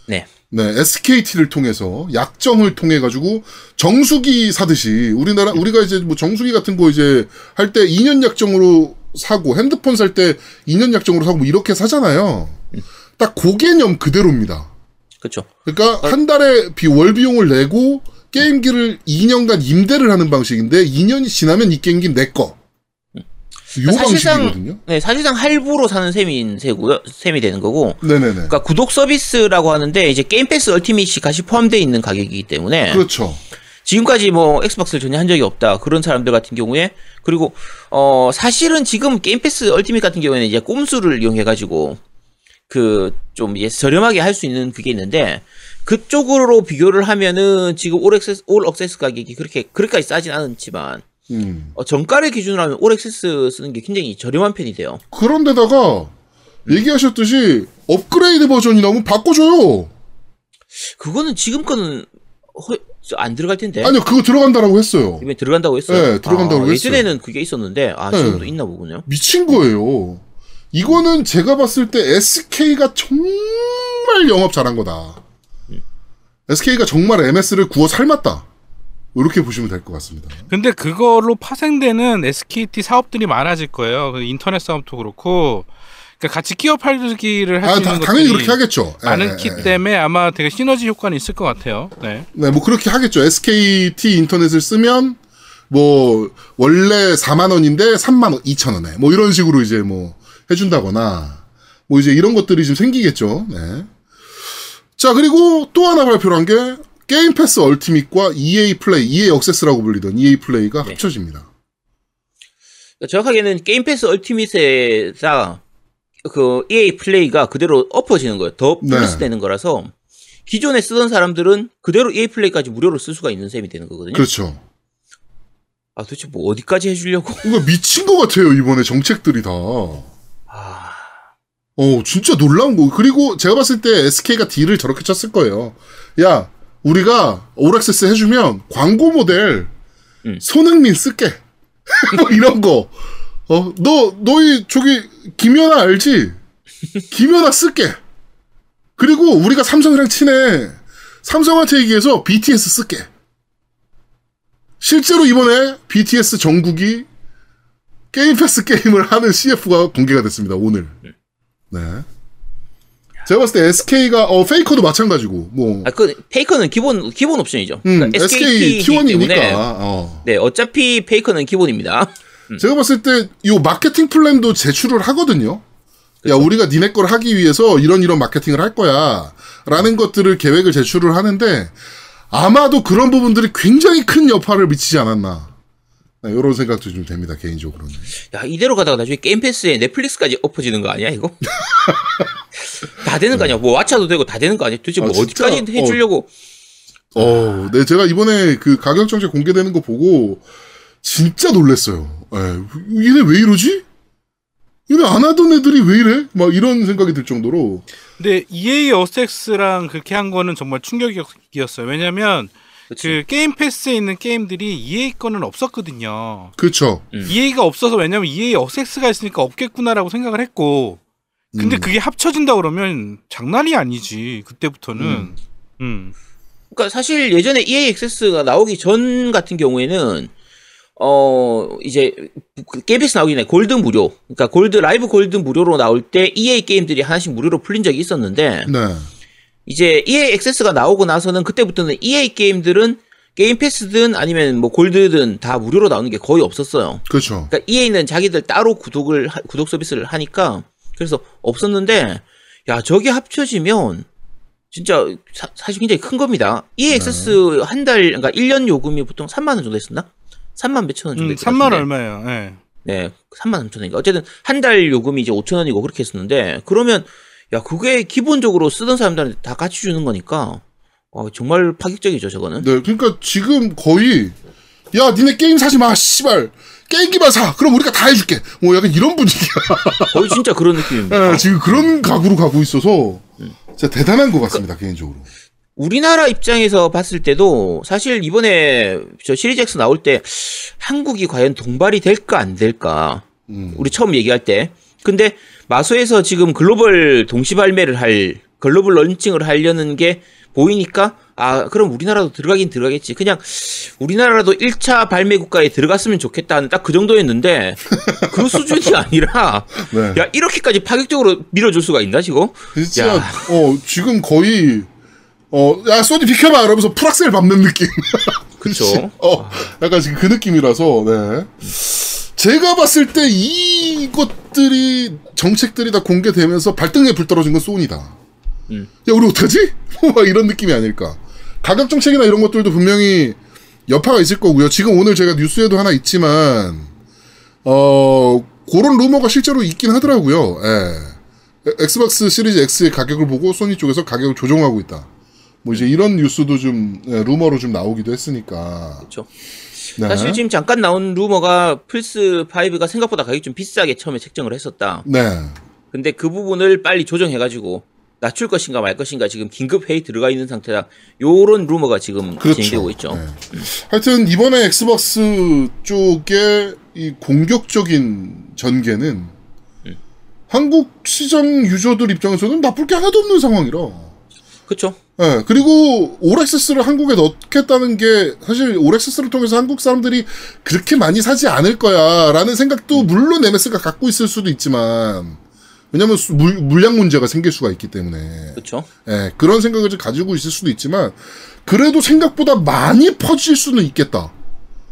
네. 네, SKT를 통해서 약정을 통해 가지고 정수기 사듯이 우리나라 우리가 이제 뭐 정수기 같은 거 이제 할 때 2년 약정으로 사고 핸드폰 살 때 2년 약정으로 사고 뭐 이렇게 사잖아요. 딱 그 개념 그대로입니다. 그렇죠. 그러니까 한 달에 비, 월 비용을 내고 게임기를 2년간 임대를 하는 방식인데 2년이 지나면 이 게임기 내 거. 요 방식이거든요. 네, 사실상 할부로 사는 셈인 세고요. 셈이 되는 거고. 네네네. 그러니까 구독 서비스라고 하는데 이제 게임 패스 Ultimate이 같이 포함되어 있는 가격이기 때문에 그렇죠. 지금까지 뭐 Xbox를 전혀 한 적이 없다. 그런 사람들 같은 경우에 그리고 어 사실은 지금 게임 패스 Ultimate 같은 경우에는 이제 꼼수를 이용해 가지고 그 좀 이제 저렴하게 할 수 있는 그게 있는데 그쪽으로 비교를 하면은 지금 올 액세스 올 억세스 가격이 그렇게 그렇게까지 싸진 않지만 음. 어, 정가를 기준으로 하면 올 액세스 쓰는 게 굉장히 저렴한 편이 돼요. 그런데다가 얘기하셨듯이 업그레이드 버전이 나오면 바꿔줘요. 그거는 지금 거는 허, 저안 들어갈 텐데. 아니요, 그거 들어간다라고 했어요. 이번에 들어간다고 했어요. 네, 들어간다고 아, 했어요. 예전에는 그게 있었는데 아 네. 지금도 있나 보군요. 미친 거예요. 이거는 제가 봤을 때 SK가 정말 영업 잘한 거다. SK가 정말 MS를 구워 삶았다. 이렇게 보시면 될 것 같습니다. 근데 그걸로 파생되는 SKT 사업들이 많아질 거예요. 그 인터넷 사업도 그렇고. 그러니까 같이 끼어 팔기를 할수 아, 있는 다, 당연히 그렇게 하겠죠. 예, 많기 예, 예. 때문에 아마 되게 시너지 효과는 있을 것 같아요. 네. 네, 뭐 그렇게 하겠죠. SKT 인터넷을 쓰면 뭐 원래 4만 원인데 3만 원, 2천 원에 뭐 이런 식으로 이제 뭐 해준다거나 뭐 이제 이런 것들이 좀 생기겠죠. 네. 자 그리고 또 하나 발표를 한게 게임 패스 Ultimate과 EA 플레이, EA Access라고 불리던 EA 플레이가 네. 합쳐집니다. 그러니까 정확하게는 게임 패스 Ultimate에다 그 EA 플레이가 그대로 얹어지는 거예요. 더 네. 플러스 되는 거라서 기존에 쓰던 사람들은 그대로 EA 플레이까지 무료로 쓸 수가 있는 셈이 되는 거거든요. 그렇죠. 아 도대체 뭐 어디까지 해주려고? 이거 미친 것 같아요 이번에 정책들이 다. 아, 어, 진짜 놀라운 거. 그리고 제가 봤을 때 SK가 딜을 저렇게 쳤을 거예요. 야, 우리가 올액세스 해주면 광고 모델 음. 손흥민 쓸게. 뭐 이런 거. 어, 너, 너희 저기 김연아 알지? 김연아 쓸게. 그리고 우리가 삼성이랑 친해. 삼성한테 얘기해서 BTS 쓸게. 실제로 이번에 BTS 정국이 게임 패스 게임을 하는 CF가 공개가 됐습니다. 오늘. 네. 제가 봤을 때 SK가 어 페이커도 마찬가지고 뭐 아, 그 페이커는 기본 기본 옵션이죠. 음, 그러니까 SK SKT 기 때문에 T1이니까 어. 네 어차피 페이커는 기본입니다. 제가 봤을 때요 마케팅 플랜도 제출을 하거든요. 야, 그렇죠. 우리가 니네 걸 하기 위해서 이런 이런 마케팅을 할 거야. 라는 것들을 계획을 제출을 하는데 아마도 그런 부분들이 굉장히 큰 여파를 미치지 않았나. 네, 이런 생각도 좀 됩니다, 개인적으로는. 야 이대로 가다가 나중에 게임 패스에 넷플릭스까지 엎어지는 거 아니야 이거? 다 되는 거 아니야? 뭐 왓챠도 되고 다 되는 거 아니야? 도대체 뭐 아, 진짜? 어디까지 해주려고? 어, 네, 제가 이번에 그 가격 정책 공개되는 거 보고 진짜 놀랬어요. 예, 얘네 왜 이러지? 얘네 안 하던 애들이 왜 이래? 막 이런 생각이 들 정도로. 근데 EA 어섹스랑 그렇게 한 거는 정말 충격이었어요. 왜냐면 그치? 그 게임 패스에 있는 게임들이 EA 거는 없었거든요. 그렇죠. 음. EA가 없어서 왜냐면 EA 어섹스가 있으니까 없겠구나라고 생각을 했고 근데 음. 그게 합쳐진다 그러면 장난이 아니지 그때부터는 음. 그러니까 사실 예전에 EA 액세스가 나오기 전 같은 경우에는 어 이제 그 게임 패스 나오기 전에 골드 무료, 그러니까 골드 라이브 골드 무료로 나올 때 EA 게임들이 하나씩 무료로 풀린 적이 있었는데 네. 이제 EA 액세스가 나오고 나서는 그때부터는 EA 게임들은 게임 패스든 아니면 뭐 골드든 다 무료로 나오는 게 거의 없었어요. 그렇죠. 그러니까 EA는 자기들 따로 구독을 하- 구독 서비스를 하니까 그래서 없었는데 야 저게 합쳐지면 진짜 사, 실 굉장히 큰 겁니다. EA Access 한달 그러니까 1년 요금이 보통 3만 원 정도 했었나? 3만 몇천 원 정도 음, 했던 것 3만 같은데. 얼마예요? 예. 네, 3만 3천 원인가. 어쨌든 한 달 요금이 이제 5천 원이고 그렇게 했었는데 그러면 야 그게 기본적으로 쓰던 사람들한테 다 같이 주는 거니까 어, 정말 파격적이죠 저거는. 네, 그러니까 지금 거의 야, 니네 게임 사지 마, 씨발. 게임기만 사. 그럼 우리가 다 해줄게. 뭐 약간 이런 분위기야. 거의 진짜 그런 느낌입니다. 예, 지금 그런 각으로 가고 있어서 진짜 대단한 것 같습니다, 개인적으로. 우리나라 입장에서 봤을 때도 사실 이번에 저 시리즈 X 나올 때 한국이 과연 동발이 될까 안 될까 음. 우리 처음 얘기할 때 근데 마소에서 지금 글로벌 동시 발매를 할 글로벌 런칭을 하려는 게 보이니까 아 그럼 우리나라도 들어가긴 들어가겠지 그냥 우리나라도 1차 발매 국가에 들어갔으면 좋겠다 는 딱 그 정도였는데 그 수준이 아니라 네. 야 이렇게까지 파격적으로 밀어줄 수가 있나 지금 진짜 야. 어 지금 거의 어야 소니 비켜봐 이러면서 풀악셀 밟는 느낌. 그쵸 어 약간 지금 그 느낌이라서 네. 제가 봤을 때 이것들이 정책들이 다 공개되면서 발등에 불 떨어진 건 소니다. 음. 야 우리 어떡하지? 막 이런 느낌이 아닐까. 가격 정책이나 이런 것들도 분명히 여파가 있을 거고요. 지금 오늘 제가 뉴스에도 하나 있지만 어 그런 루머가 실제로 있긴 하더라고요. 예. Xbox 시리즈 X의 가격을 보고 소니 쪽에서 가격을 조정하고 있다. 뭐 이제 이런 뉴스도 좀 예, 루머로 좀 나오기도 했으니까. 그쵸 네. 사실 지금 잠깐 나온 루머가 플스 5가 생각보다 가격이 좀 비싸게 처음에 책정을 했었다. 네. 근데 그 부분을 빨리 조정해가지고 낮출 것인가 말 것인가 지금 긴급 회의 들어가 있는 상태다. 요런 루머가 지금 그렇죠. 진행되고 있죠. 네. 하여튼 이번에 Xbox 쪽의 이 공격적인 전개는 음. 한국 시장 유저들 입장에서는 나쁠 게 하나도 없는 상황이라. 그렇죠. 예, 그리고 All Access를 한국에 넣겠다는 게 사실 All Access를 통해서 한국 사람들이 그렇게 많이 사지 않을 거야라는 생각도 물론 MS가 갖고 있을 수도 있지만 왜냐면 수- 물, 물량 문제가 생길 수가 있기 때문에. 그렇죠. 예, 그런 생각을 좀 가지고 있을 수도 있지만, 그래도 생각보다 많이 퍼질 수는 있겠다.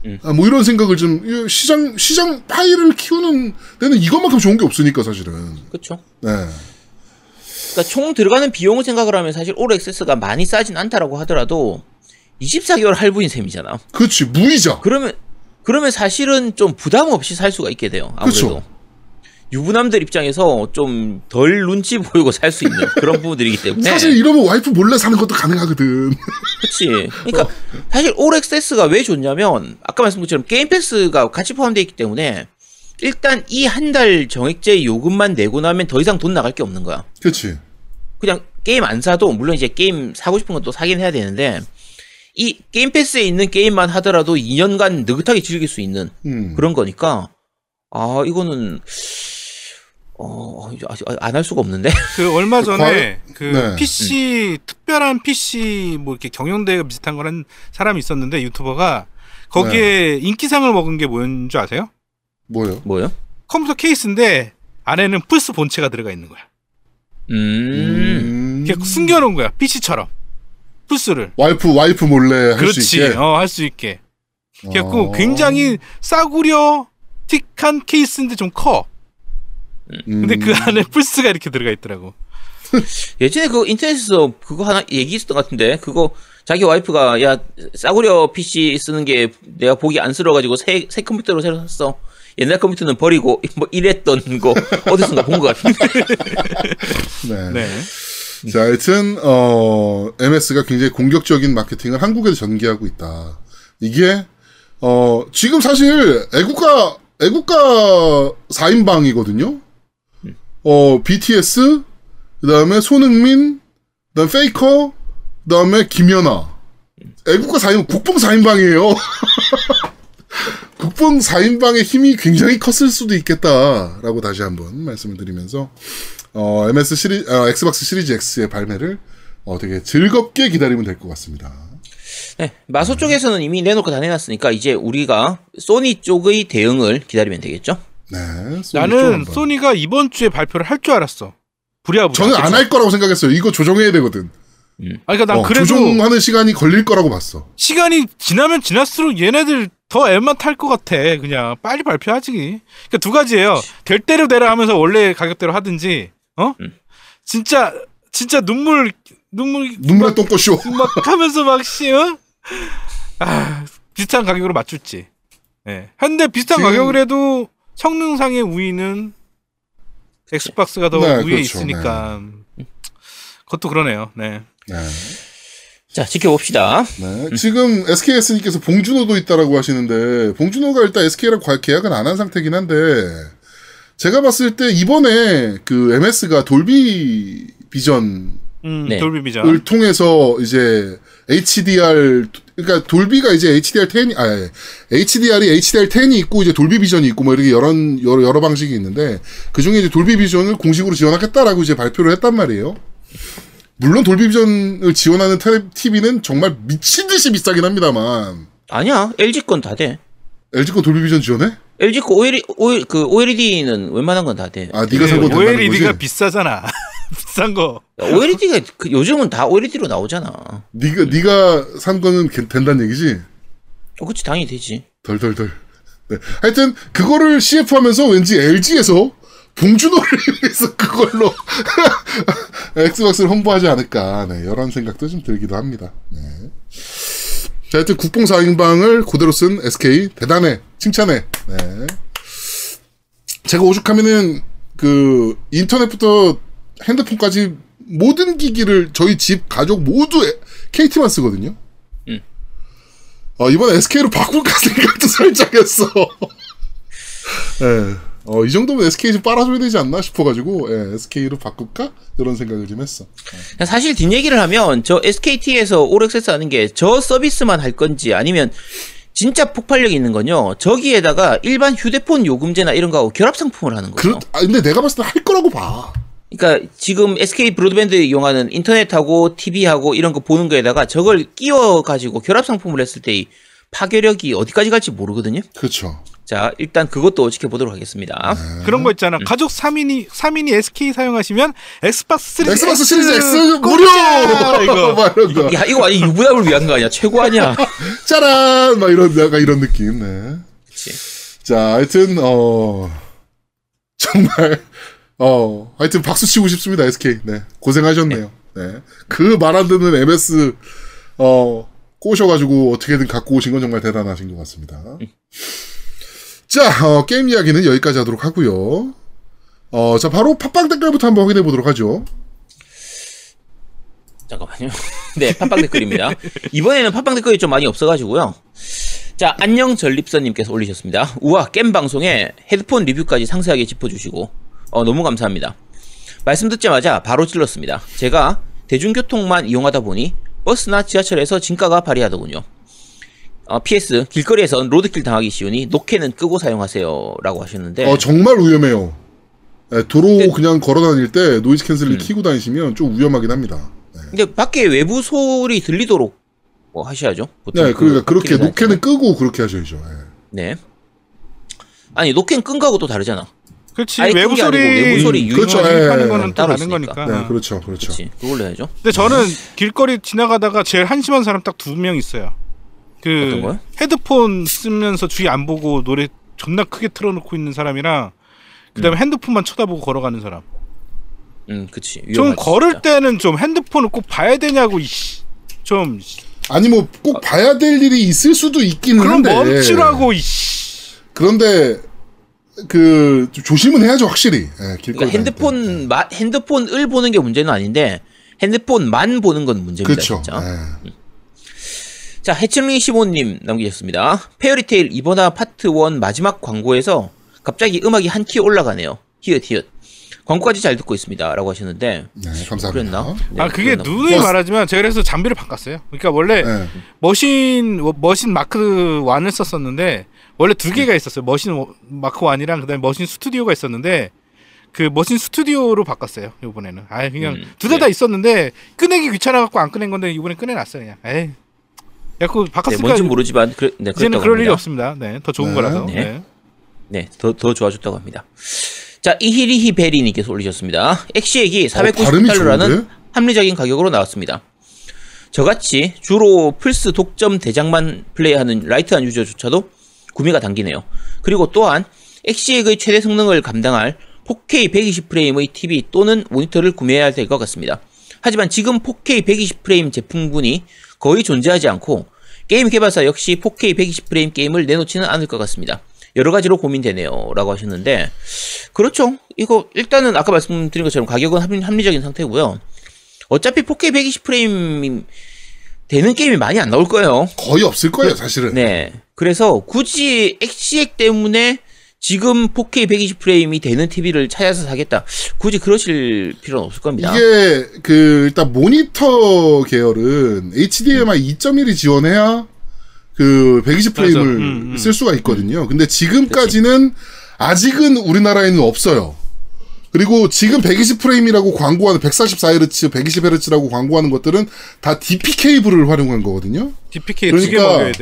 음. 아, 뭐 이런 생각을 좀, 이 시장, 시장 파이를 키우는 데는 이것만큼 좋은 게 없으니까, 사실은. 그렇죠. 네. 그러니까 총 들어가는 비용을 생각을 하면 사실 올 액세스가 많이 싸진 않다라고 하더라도 24개월 할부인 셈이잖아. 그렇지, 무이자. 그러면 그러면 사실은 좀 부담 없이 살 수가 있게 돼요. 아무래도. 그쵸. 유부남들 입장에서 좀 덜 눈치 보이고 살 수 있는 그런 부분들이기 때문에 사실 이러면 와이프 몰래 사는 것도 가능하거든. 그치. 그러니까 사실 All Access가 왜 좋냐면 아까 말씀드린 것처럼 게임 패스가 같이 포함되어 있기 때문에 일단 이 한 달 정액제 요금만 내고 나면 더 이상 돈 나갈 게 없는 거야. 그렇지. 그냥 게임 안 사도 물론 이제 게임 사고 싶은 건 또 사긴 해야 되는데 이 게임 패스에 있는 게임만 하더라도 2년간 느긋하게 즐길 수 있는 음. 그런 거니까 아 이거는 어 안 할 수가 없는데 그 얼마 전에 과연- 그 네. PC 특별한 PC 뭐 이렇게 경연대회 비슷한 거는 사람이 있었는데 유튜버가 거기에 인기상을 먹은 게 뭐였는 줄 아세요? 뭐요? 뭐요? 컴퓨터 케이스인데 안에는 플스 본체가 들어가 있는 거야. 음, 이렇게 숨겨놓은 거야 PC처럼 플스를. 와이프 와이프 몰래 할수 그렇지. 있게. 어, 할 수 있게. 그래갖고 어. 굉장히 싸구려 틱한 케이스인데 좀 커. 근데 음. 그 안에 플스가 이렇게 들어가 있더라고. 예전에 그 인터넷에서 그거 하나 얘기 있었던 것 같은데 그거 자기 와이프가 야 싸구려 PC 쓰는 게 내가 보기 안쓰러워가지고 새, 새 컴퓨터로 새로 샀어 옛날 컴퓨터는 버리고 뭐 이랬던 거 어디선가 본 것 같은데 네. 네. 자, 하여튼 어 MS가 굉장히 공격적인 마케팅을 한국에서 전개하고 있다. 이게 어 지금 사실 애국가 애국가 4인방이거든요. 어 BTS 그다음에 손흥민 그다음 페이커 그다음에 김연아 애국가 4인 국뽕 4인방이에요. 국뽕 4인방의 힘이 굉장히 컸을 수도 있겠다라고 다시 한번 말씀을 드리면서 어, MS 시리, 어, Xbox 시리즈 X의 발매를 어, 되게 즐겁게 기다리면 될 것 같습니다. 네, 마소 쪽에서는 이미 내놓고 다 내놨으니까 이제 우리가 소니 쪽의 대응을 기다리면 되겠죠 네. 소니 쪽 나는. 소니가 이번 주에 발표를 할 줄 알았어. 부랴부랴. 저는 안 할 거라고 생각했어요. 이거 조정해야 되거든. 아, 그러니까 난 어, 그래도 조정하는 시간이 걸릴 거라고 봤어. 시간이 지나면 지날수록 얘네들 더 애만 탈 것 같아. 그냥 빨리 발표하지. 그러니까 두 가지예요. 될 대로 되라 하면서 원래 가격대로 하든지, 어? 음. 진짜 진짜 눈물 눈물 눈물의 똥꼬쇼. 막 하면서 막 씨, 어? 아 비슷한 가격으로 맞출지. 예. 한데 비슷한 지금- 가격을 해도 성능상의 우위는 엑스박스가 더 네, 위에 그렇죠. 있으니까. 그것도 그러네요. 네. 네. 자 지켜봅시다 네. 지금 SKS님께서 봉준호도 있다라고 하시는데, 봉준호가 일단 SK랑 계약은 안 한 상태긴 한데, 제가 봤을 때 이번에 그 MS가 돌비 비전을 음, 네. 돌비 비전. 통해서 이제 HDR, 그러니까 돌비가 이제 HDR10, 아, HDR이 HDR10이 있고 이제 돌비 비전이 있고 뭐 이렇게 여러, 여러, 여러 방식이 있는데, 그 중에 이제 돌비 비전을 공식으로 지원하겠다라고 이제 발표를 했단 말이에요. 물론 돌비 비전을 지원하는 TV는 정말 미친 듯이 비싸긴 합니다만, 아니야 LG 건 다 돼 LG 거 돌비 비전 지원해? LG 거 OL, OL, 그 OLED는 웬만한 건 다 돼 아, 네가 산건 된다는 거지? OLED가 비싸잖아. 비싼 거. OLED가 그 요즘은 다 OLED로 나오잖아 네가 네가 산 거는 괜- 된다는 얘기지? 어, 그치 당연히 되지 덜덜덜. 네. 하여튼 그거를 CF하면서 왠지 LG에서 봉준호를 위해서 그걸로 엑스박스를 홍보하지 않을까. 네, 이런 생각도 좀 들기도 합니다. 네. 자, 하여튼 국뽕 4인방을 그대로 쓴 SK 대단해. 칭찬해. 네. 제가 오죽하면은 그 인터넷부터 핸드폰까지 모든 기기를 저희 집 가족 모두 에- KT만 쓰거든요. 음. 어, 이번 SK로 바꿀까 생각도 살짝 했어. 예. 어, 이 정도면 SK 좀 빨아줘야 되지 않나 싶어가지고, 예, SK로 바꿀까? 이런 생각을 좀 했어. 사실 뒷 얘기를 하면 저 SKT에서 올엑세스 하는 게 저 서비스만 할 건지 아니면 진짜 폭발력이 있는 건요. 저기에다가 일반 휴대폰 요금제나 이런 거하고 결합 상품을 하는 거죠. 그, 아, 근데 내가 봤을 때 할 거라고 봐. 그러니까 지금 SK 브로드밴드 이용하는 인터넷하고 TV하고 이런 거 보는 거에다가 저걸 끼워 가지고 결합 상품을 했을 때이 파괴력이 어디까지 갈지 모르거든요. 그렇죠. 자, 일단 그것도 지켜보도록 하겠습니다. 그런 거 있잖아. 가족 3인이 3인이 SK 사용하시면 Xbox 시리즈 Xbox 시리즈 X 무료! 이거. 거. 야, 이거 완전 유부남을 위한 거 아니야? 최고 아니야? 짜란! 막 이런, 약간 이런 느낌, 네. 그치. 자, 하여튼, 어, 정말, 어, 하여튼 박수 치고 싶습니다, SK. 네. 고생하셨네요. 네. 그말 안 듣는 MS, 어, 꼬셔가지고 어떻게든 갖고 오신 건 정말 대단하신 것 같습니다. 자, 어, 게임 이야기는 여기까지 하도록 하고요. 어, 자, 바로 팟빵 댓글부터 한번 확인해 보도록 하죠. 잠깐만요. 네, 팟빵 댓글입니다. 이번에는 팟빵 댓글이 좀 많이 없어가지고요. 자, 안녕 전립선님께서 올리셨습니다. 우와, 겜 방송에 헤드폰 리뷰까지 상세하게 짚어주시고, 어, 너무 감사합니다. 말씀 듣자마자 바로 찔렀습니다. 제가 대중교통만 이용하다 보니 버스나 지하철에서 진가가 발휘하더군요. 어, PS, 길거리에선 로드킬 당하기 쉬우니 노캔은 끄고 사용하세요. 라고 하셨는데, 어, 정말 위험해요. 네, 도로 네. 그냥 걸어 다닐 때 noise canceling 음. 키고 다니시면 좀 위험하긴 합니다. 네. 근데 밖에 외부 소리 들리도록 뭐 하셔야죠. 보통 네, 그러니까 그 바퀴를 노캔은 끄고 그렇게 하셔야죠. 네. 네. 아니 노캔 끈 거하고 또 다르잖아. 그렇지. 외부 소리 외부 소리 음, 그렇죠. 유입하는 예, 예, 거는 예. 또 따로 다른 있으니까. 거니까. 네, 그렇죠, 그렇죠. 그렇지. 그걸로 해야죠. 근데 저는 길거리 지나가다가 제일 한심한 사람 딱 두 명 있어요. 그? 헤드폰 쓰면서 주위 안 보고 노래 존나 크게 틀어놓고 있는 사람이랑 그다음에 핸드폰만 쳐다보고 걸어가는 사람. 음, 그치. 좀 걸을 진짜. 때는 좀 핸드폰을 꼭 봐야 되냐고 이씨. 좀 아니 뭐 꼭 봐야 될 일이 있을 수도 있기는 그럼 한데 멈추라고 이씨. 그런데 그좀 조심은 해야죠 확실히. 예, 길거리 그러니까. 핸드폰 마, 핸드폰을 보는 게 문제는 아닌데 핸드폰만 보는 건 문제입니다. 그렇죠. 진짜. 예. 자, 해칭리 15님 남기셨습니다. 페어리테일 이번화 파트 1 마지막 광고에서 갑자기 음악이 한 키 올라가네요. 히읗 히읗. 광고까지 잘 듣고 있습니다. 라고 하셨는데 네, 감사합니다. 그랬나? 네, 아 그게 누누이 뭐- 말하지만 제가 그래서 장비를 바꿨어요. 그러니까 원래 예. 머신 머신 마크 1을 썼었는데 원래 두 개가 있었어요. 머신 워- 마크 1이랑 그다음에 머신 스튜디오가 있었는데 그 머신 스튜디오로 바꿨어요. 이번에는. 아 그냥 음, 두 대다 네. 있었는데 꺼내기 귀찮아 갖고 안 꺼낸 건데 이번에 꺼내놨어요. 그냥. 에이. 야, 그 네, 바꿨으니까 뭔지 모르지만 그, 네, 이제는 그럴 일이 합니다. 없습니다. 네, 더 좋은 네. 거라서. 네. 네. 네, 더, 더 좋아졌다고 합니다. 자, 이히리히 베리님께서 올리셨습니다. 엑시엑이 어, 발음이 490달러라는 좋은데? 합리적인 가격으로 나왔습니다. 저같이 주로 플스 독점 대작만 플레이하는 light한 유저조차도 구매가 당기네요. 그리고 또한 엑시액의 최대 성능을 감당할 4K 120프레임의 TV 또는 모니터를 구매해야 될 것 같습니다. 하지만 지금 4K 120프레임 제품군이 거의 존재하지 않고 게임 개발사 역시 4K 120프레임 게임을 내놓지는 않을 것 같습니다. 여러 가지로 고민되네요. 라고 하셨는데, 그렇죠. 이거, 일단은 아까 말씀드린 것처럼 가격은 합리, 합리적인 상태고요. 어차피 4K 120프레임 되는 게임이 많이 안 나올 거예요. 거의 없을 거예요 사실은. 네. 그래서 굳이 엑시액 때문에 지금 4K 120프레임이 되는 TV를 찾아서 사겠다. 굳이 그러실 필요는 없을 겁니다. 이게 그 일단 모니터 계열은 HDMI 2.1이 지원해야 그 120프레임을 맞아. 음, 음. 쓸 수가 있거든요. 근데 지금까지는 아직은 우리나라에는 없어요. 그리고 지금 120프레임이라고 광고하는 144Hz, 120Hz라고 광고하는 것들은 다 DP 케이블을 활용한 거거든요. DPK 그러니까-.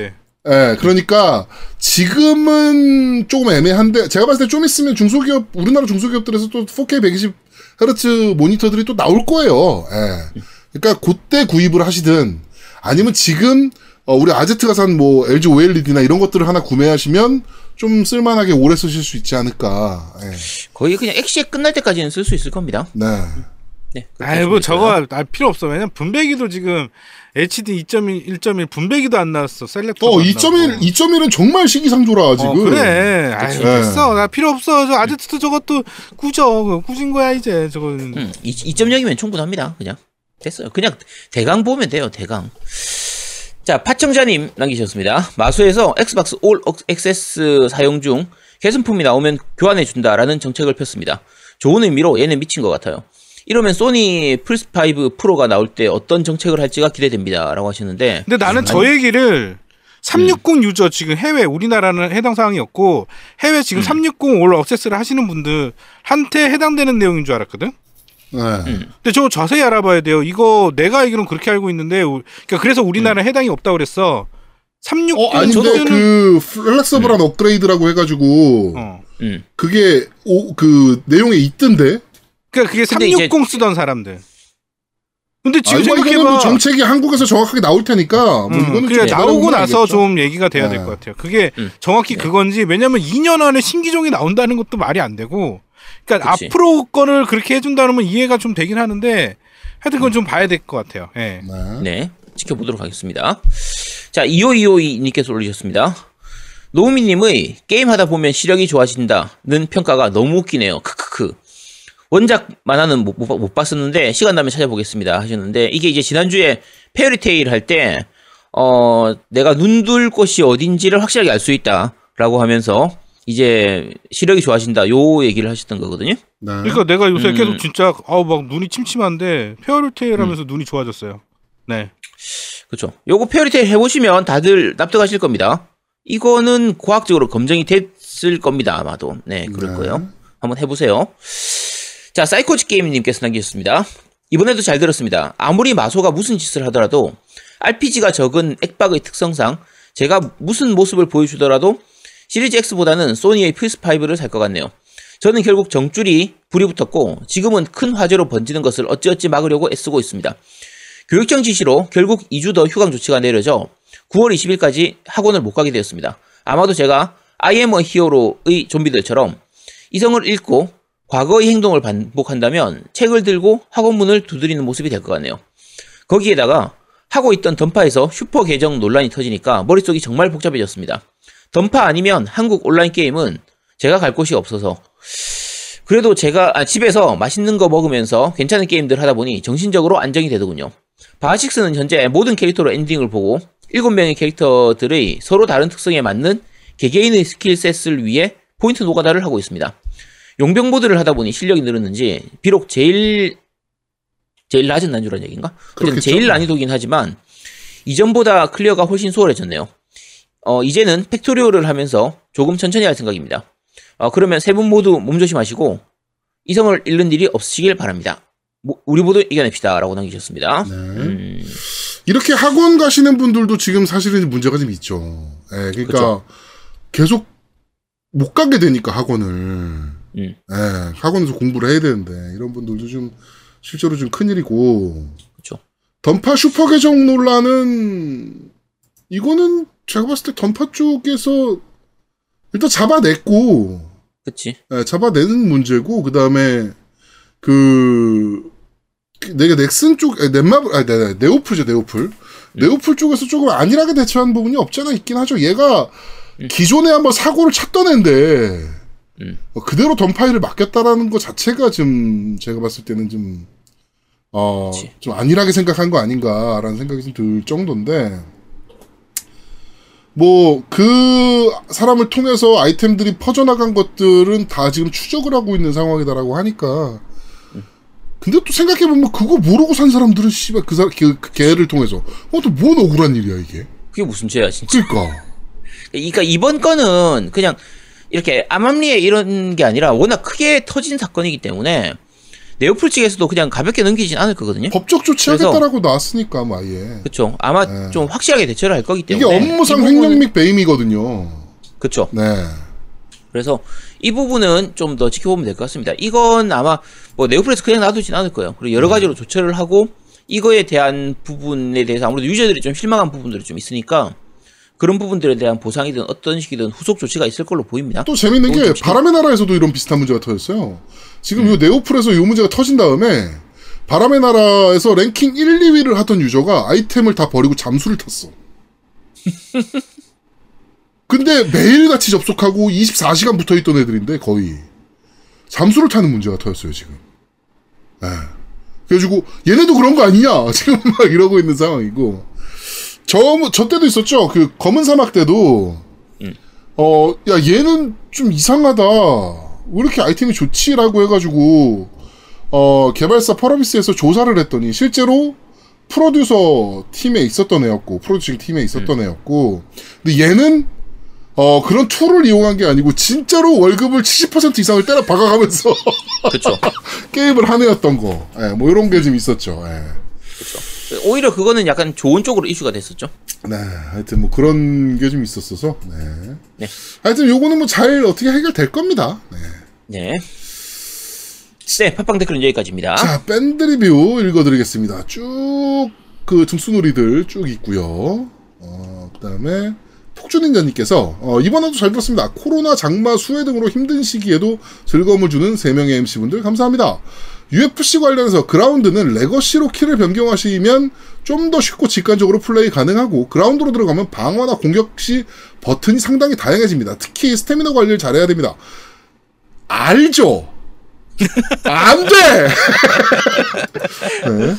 예, 그러니까 지금은 조금 애매한데 제가 봤을 때 좀 있으면 중소기업 우리나라 중소기업들에서 또 4K 120Hz 모니터들이 또 나올 거예요. 예. 그러니까 그때 구입을 하시든 아니면 지금 어, 우리 아제트가 산 뭐 LG OLED나 이런 것들을 하나 구매하시면 좀 쓸만하게 오래 쓰실 수 있지 않을까. 예. 거의 그냥 엑시액 끝날 때까지는 쓸 수 있을 겁니다. 네. 네. 아이 뭐 저거 아, 필요 없어. 왜냐면 분배기도 지금 HDMI 2.1, 1.1 분배기도 안 나왔어. selector. 어, 2.1, 2.1은 정말 시기상조라 지금. 어, 그래. 아이 네. 됐어. 나 필요 없어. 저 아제트도 저것도 꾸져. 꾸진 거야 이제. 저거는. 음, 2.0이면 충분합니다. 그냥 됐어요. 그냥 대강 보면 돼요. 대강. 자, 파청자님 남기셨습니다. 마소에서 엑스박스 All Access 사용 중 개선품이 나오면 교환해 준다라는 정책을 폈습니다. 좋은 의미로 얘는 미친 것 같아요. 이러면 소니 플스5 프로가 나올 때 어떤 정책을 할지가 기대됩니다 라고 하시는데 근데 나는 저 얘기를 360 유저 지금 해외 우리나라는 해당 사항이었고 해외 지금 360 All Access를 하시는 분들한테 해당되는 내용인 줄 알았거든. 네. 근데 저거 자세히 알아봐야 돼요. 이거 내가 알기로는 그렇게 알고 있는데 우- 그러니까 그래서 우리나라는 해당이 없다고 그랬어. 36 어, 아닌데 저도 그 flexible한 업그레이드라고 해가지고 어. 음. 그게 오, 그 내용에 있던데. 그러니까 그게 근데 360 쓰던 사람들. 근데 지금 아, 생각해봐. 뭐 정책이 한국에서 정확하게 나올 테니까 뭐 음, 좀 나오고 나서 알겠죠. 좀 얘기가 돼야 될 네. 것 같아요. 그게 음. 정확히 네. 그건지 왜냐면 2년 안에 신기종이 나온다는 것도 말이 안 되고 그러니까 그치. 앞으로 거를 그렇게 해준다면 이해가 좀 되긴 하는데 하여튼 그건 좀 봐야 될 것 같아요. 예. 네. 네, 지켜보도록 하겠습니다. 자, 2525님께서 올리셨습니다. 노우미님의 게임하다 보면 시력이 좋아진다는 평가가 너무 웃기네요. 크크크. 원작 만화는 못, 못, 못 봤었는데 시간 나면 찾아보겠습니다 하셨는데 이게 이제 지난주에 페어리테일 할 때 어, 내가 눈둘 곳이 어딘지를 확실하게 알 수 있다라고 하면서 이제 시력이 좋아진다 요 얘기를 하셨던 거거든요. 네. 그러니까 내가 요새 음. 계속 진짜 아우 막 눈이 침침한데 페어리테일 하면서 눈이 좋아졌어요. 네. 그렇죠. 요거 페어리테일 해보시면 다들 납득하실 겁니다. 이거는 과학적으로 검증이 됐을 겁니다. 아마도. 네, 그럴 네. 거예요. 한번 해보세요. 자, 사이코지 게임님께서 남기셨습니다. 이번에도 잘 들었습니다. 아무리 마소가 무슨 짓을 하더라도 RPG가 적은 액박의 특성상 제가 무슨 모습을 보여주더라도 시리즈 X보다는 소니의 플스5를 살 것 같네요. 저는 결국 정줄이 불이 붙었고 지금은 큰 화재로 번지는 것을 어찌어찌 막으려고 애쓰고 있습니다. 교육청 지시로 결국 2주 더 휴강 조치가 내려져 9월 20일까지 학원을 못 가게 되었습니다. 아마도 제가 I am a hero의 좀비들처럼 이성을 잃고 과거의 행동을 반복한다면 책을 들고 학원 문을 두드리는 모습이 될 것 같네요. 거기에다가 하고 있던 던파에서 슈퍼 계정 논란이 터지니까 머릿속이 정말 복잡해졌습니다. 던파 아니면 한국 온라인 게임은 제가 갈 곳이 없어서 그래도 제가 아, 집에서 맛있는 거 먹으면서 괜찮은 게임들 하다 보니 정신적으로 안정이 되더군요. 바하식스는 현재 모든 캐릭터로 엔딩을 보고 7명의 캐릭터들의 서로 다른 특성에 맞는 개개인의 skill set을 위해 포인트 노가다를 하고 있습니다. 용병 모드를 하다 보니 실력이 늘었는지 비록 제일 제일 낮은 난주란 얘기인가? 그렇겠죠. 제일 난이도긴 하지만 이전보다 클리어가 훨씬 수월해졌네요. 어, 이제는 팩토리오를 하면서 조금 천천히 할 생각입니다. 어, 그러면 세 분 모두 몸조심하시고 이성을 잃는 일이 없으시길 바랍니다. 모- 우리 모두 이겨냅시다. 라고 남기셨습니다. 네. 음, 이렇게 학원 가시는 분들도 지금 사실은 문제가 좀 있죠. 예, 그러니까 그쵸. 계속 못 가게 되니까 학원을. 음. 예, 학원에서 공부를 해야 되는데 이런 분들도 좀 실제로 좀 큰일이고. 그쵸. 던파 슈퍼 계정 논란은 이거는 제가 봤을 때 던파 쪽에서 일단 잡아냈고 그치. 예, 잡아내는 문제고 그 다음에 그 내가 넥슨 쪽 에, 넷마블 아니 네, 네, 네오플죠 네오플 네오플 쪽에서 조금 안일하게 대처한 부분이 없잖아 있긴 하죠 얘가 기존에 한번 사고를 애인데 음. 어, 그대로 던파이를 맡겼다라는 것 자체가 좀 제가 봤을 때는 좀 어, 그치. 좀 안일하게 생각한 거 아닌가라는 생각이 좀 들 정도인데, 뭐, 그 사람을 통해서 아이템들이 퍼져나간 것들은 다 지금 추적을 하고 있는 상황이다라고 하니까, 근데 또 생각해보면 그거 모르고 산 사람들은 씨발 그 사람, 그, 그 걔를 통해서, 어, 또뭔 억울한 일이야, 이게. 그게 무슨 죄야, 진짜. 그니까. 그러니까 이번 건은 그냥 이렇게 암암리에 이런 게 아니라 워낙 크게 터진 사건이기 때문에 네오플 측에서도 그냥 가볍게 넘기진 않을 거거든요. 법적 조치하겠다라고 나왔으니까, 뭐, 아예. 그렇죠. 아마 네. 좀 확실하게 대처를 할 거기 이게 때문에 업무상 이 부분은- 횡령 및 배임이거든요. 그렇죠. 네. 그래서 이 부분은 좀 더 지켜보면 될 것 같습니다. 이건 아마 뭐 네오플에서 그냥 놔두진 않을 거예요. 그리고 여러 가지로 조처를 하고 이거에 대한 부분에 대해서 아무래도 유저들이 좀 실망한 부분들이 좀 있으니까 그런 부분들에 대한 보상이든 어떤 식이든 후속 조치가 있을 걸로 보입니다. 또 재밌는 게 좋지. 바람의 나라에서도 이런 비슷한 문제가 터졌어요. 지금 음. 요 네오플에서 요 문제가 터진 다음에 바람의 나라에서 랭킹 1, 2위를 하던 유저가 아이템을 다 버리고 잠수를 탔어. 근데 매일같이 접속하고 24시간 붙어 있던 애들인데 거의 잠수를 타는 문제가 터졌어요 지금. 예. 그래가지고 얘네도 그런 거 아니냐 지금 막 이러고 있는 상황이고 저 저 때도 있었죠 그 검은 사막 때도 어, 야, 얘는 좀 이상하다. 왜 이렇게 아이템이 좋지라고 해가지고, 어, 개발사 펄어비스에서 조사를 했더니, 실제로 프로듀서 팀에 있었던 애였고, 프로듀싱 팀에 있었던 애였고, 근데 얘는, 어, 그런 툴을 이용한 게 아니고, 진짜로 월급을 70% 이상을 때려 박아가면서 그렇죠. 게임을 한 애였던 거. 예, 뭐 이런 게 좀 있었죠. 예. 오히려 그거는 약간 좋은 쪽으로 이슈가 됐었죠. 네, 하여튼 뭐 그런 게 좀 있었어서, 네. 네. 하여튼 요거는 뭐 잘 어떻게 해결될 겁니다. 네. 네. 네, 팟빵 댓글은 여기까지입니다. 자, 밴드 리뷰 읽어드리겠습니다. 쭉, 그, 등수놀이들 쭉 있고요 어, 그 다음에, 폭주닌자님께서, 어, 이번에도 잘 들었습니다. 코로나, 장마, 수해 등으로 힘든 시기에도 즐거움을 주는 3명의 MC분들 감사합니다. UFC 관련해서 그라운드는 legacy로 키를 변경하시면 좀 더 쉽고 직관적으로 플레이 가능하고 그라운드로 들어가면 방어나 공격 시 버튼이 상당히 다양해집니다. 특히 스태미너 관리를 잘해야 됩니다. 알죠? 안 돼! 네.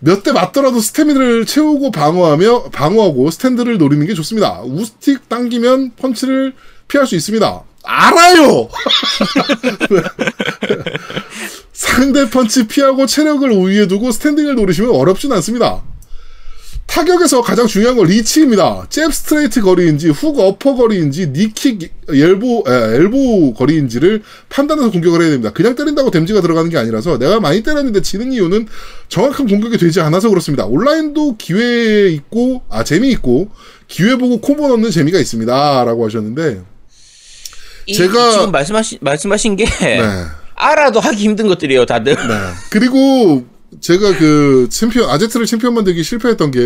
몇대 맞더라도 스태미너를 채우고 방어하며, 방어하고 스탠드를 노리는 게 좋습니다. 우스틱 당기면 펀치를 피할 수 있습니다. 알아요! 상대 펀치 피하고 체력을 우위에 두고 스탠딩을 노리시면 어렵진 않습니다. 타격에서 가장 중요한 건 리치입니다. 잽 스트레이트 거리인지 훅 어퍼 거리인지 knee kick elbow 에, elbow 거리인지를 판단해서 공격을 해야 됩니다. 그냥 때린다고 데미지가 들어가는 게 아니라서 내가 많이 때렸는데 지는 이유는 정확한 공격이 되지 않아서 그렇습니다. 온라인도 기회 있고 아 재미 있고 기회 보고 콤보 넣는 재미가 있습니다라고 하셨는데 이- 제가- 지금 말씀하신 말씀하신 게 네. 알아도 하기 힘든 것들이에요, 다들. 네. 그리고 제가 그 챔피언 아제트를 챔피언 만들기 실패했던 게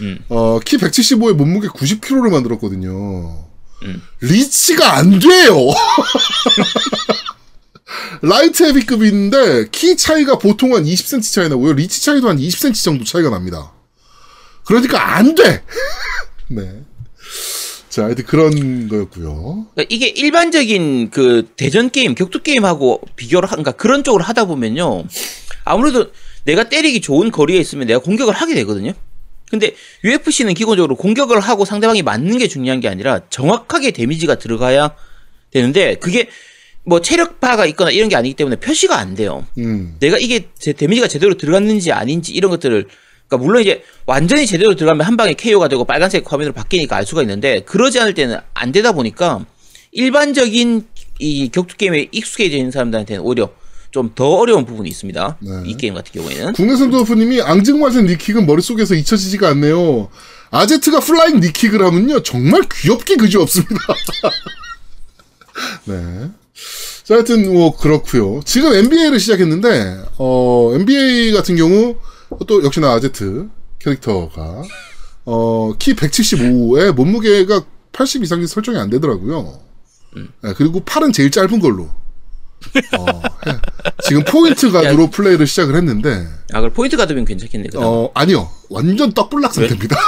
음. 어, 키 175에 몸무게 90kg를 만들었거든요. 음. 리치가 안 돼요. 라이트 헤비급인데 키 차이가 보통 한 20cm 차이 나고요. 리치 차이도 한 20cm 정도 차이가 납니다. 그러니까 안 돼. 네. 자, 하여튼 그런 거였고요. 그러니까 이게 일반적인 그 대전 게임, 격투 게임하고 비교를 한다거나 그런 쪽으로 하다 보면요. 아무래도 내가 때리기 좋은 거리에 있으면 내가 공격을 하게 되거든요. 근데 UFC는 기본적으로 공격을 하고 상대방이 맞는 게 중요한 게 아니라 정확하게 데미지가 들어가야 되는데 그게 뭐 체력파가 있거나 이런 게 아니기 때문에 표시가 안 돼요. 음. 내가 이게 제 데미지가 제대로 들어갔는지 아닌지 이런 것들을 그러니까 물론 이제 완전히 제대로 들어가면 한 방에 KO가 되고 빨간색 화면으로 바뀌니까 알 수가 있는데 그러지 않을 때는 안 되다 보니까 일반적인 이 격투 게임에 익숙해져 있는 사람들한테는 오히려 좀 더 어려운 부분이 있습니다. 네. 이 게임 같은 경우에는 국내 선도프님이 앙증맞은 knee kick은 머릿속에서 잊혀지지가 않네요. 아제트가 flying knee kick을 하면요. 정말 귀엽게 그지 없습니다. 네. 자, 하여튼, 뭐, 그렇고요 지금 NBA를 시작했는데, 어, NBA 같은 경우, 또 역시나 아제트 캐릭터가, 어, 키 175에 몸무게가 80 이상이 설정이 안 되더라고요. 네, 그리고 팔은 제일 짧은 걸로. 어, 해- 지금 포인트 가드로 플레이를 시작을 했는데, 아 그럼 포인트 가드면 괜찮겠네. 그럼. 어, 아니요. 완전 떡블락 상태입니다.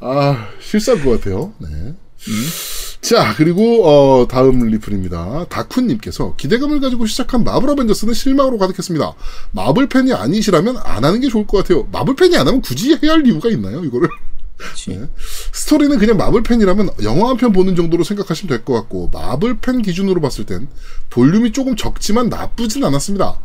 아, 실수할 것 같아요. 네. 자, 그리고, 어, 다음 리플입니다. 다쿤님께서 기대감을 가지고 시작한 마블 어벤져스는 실망으로 가득했습니다. 마블 팬이 아니시라면 안 하는 게 좋을 것 같아요. 마블 팬이 안 하면 굳이 해야 할 이유가 있나요, 이거를? 네. 스토리는 그냥 마블 팬이라면 영화 한 편 보는 정도로 생각하시면 될 것 같고 마블 팬 기준으로 봤을 땐 볼륨이 조금 적지만 나쁘진 않았습니다.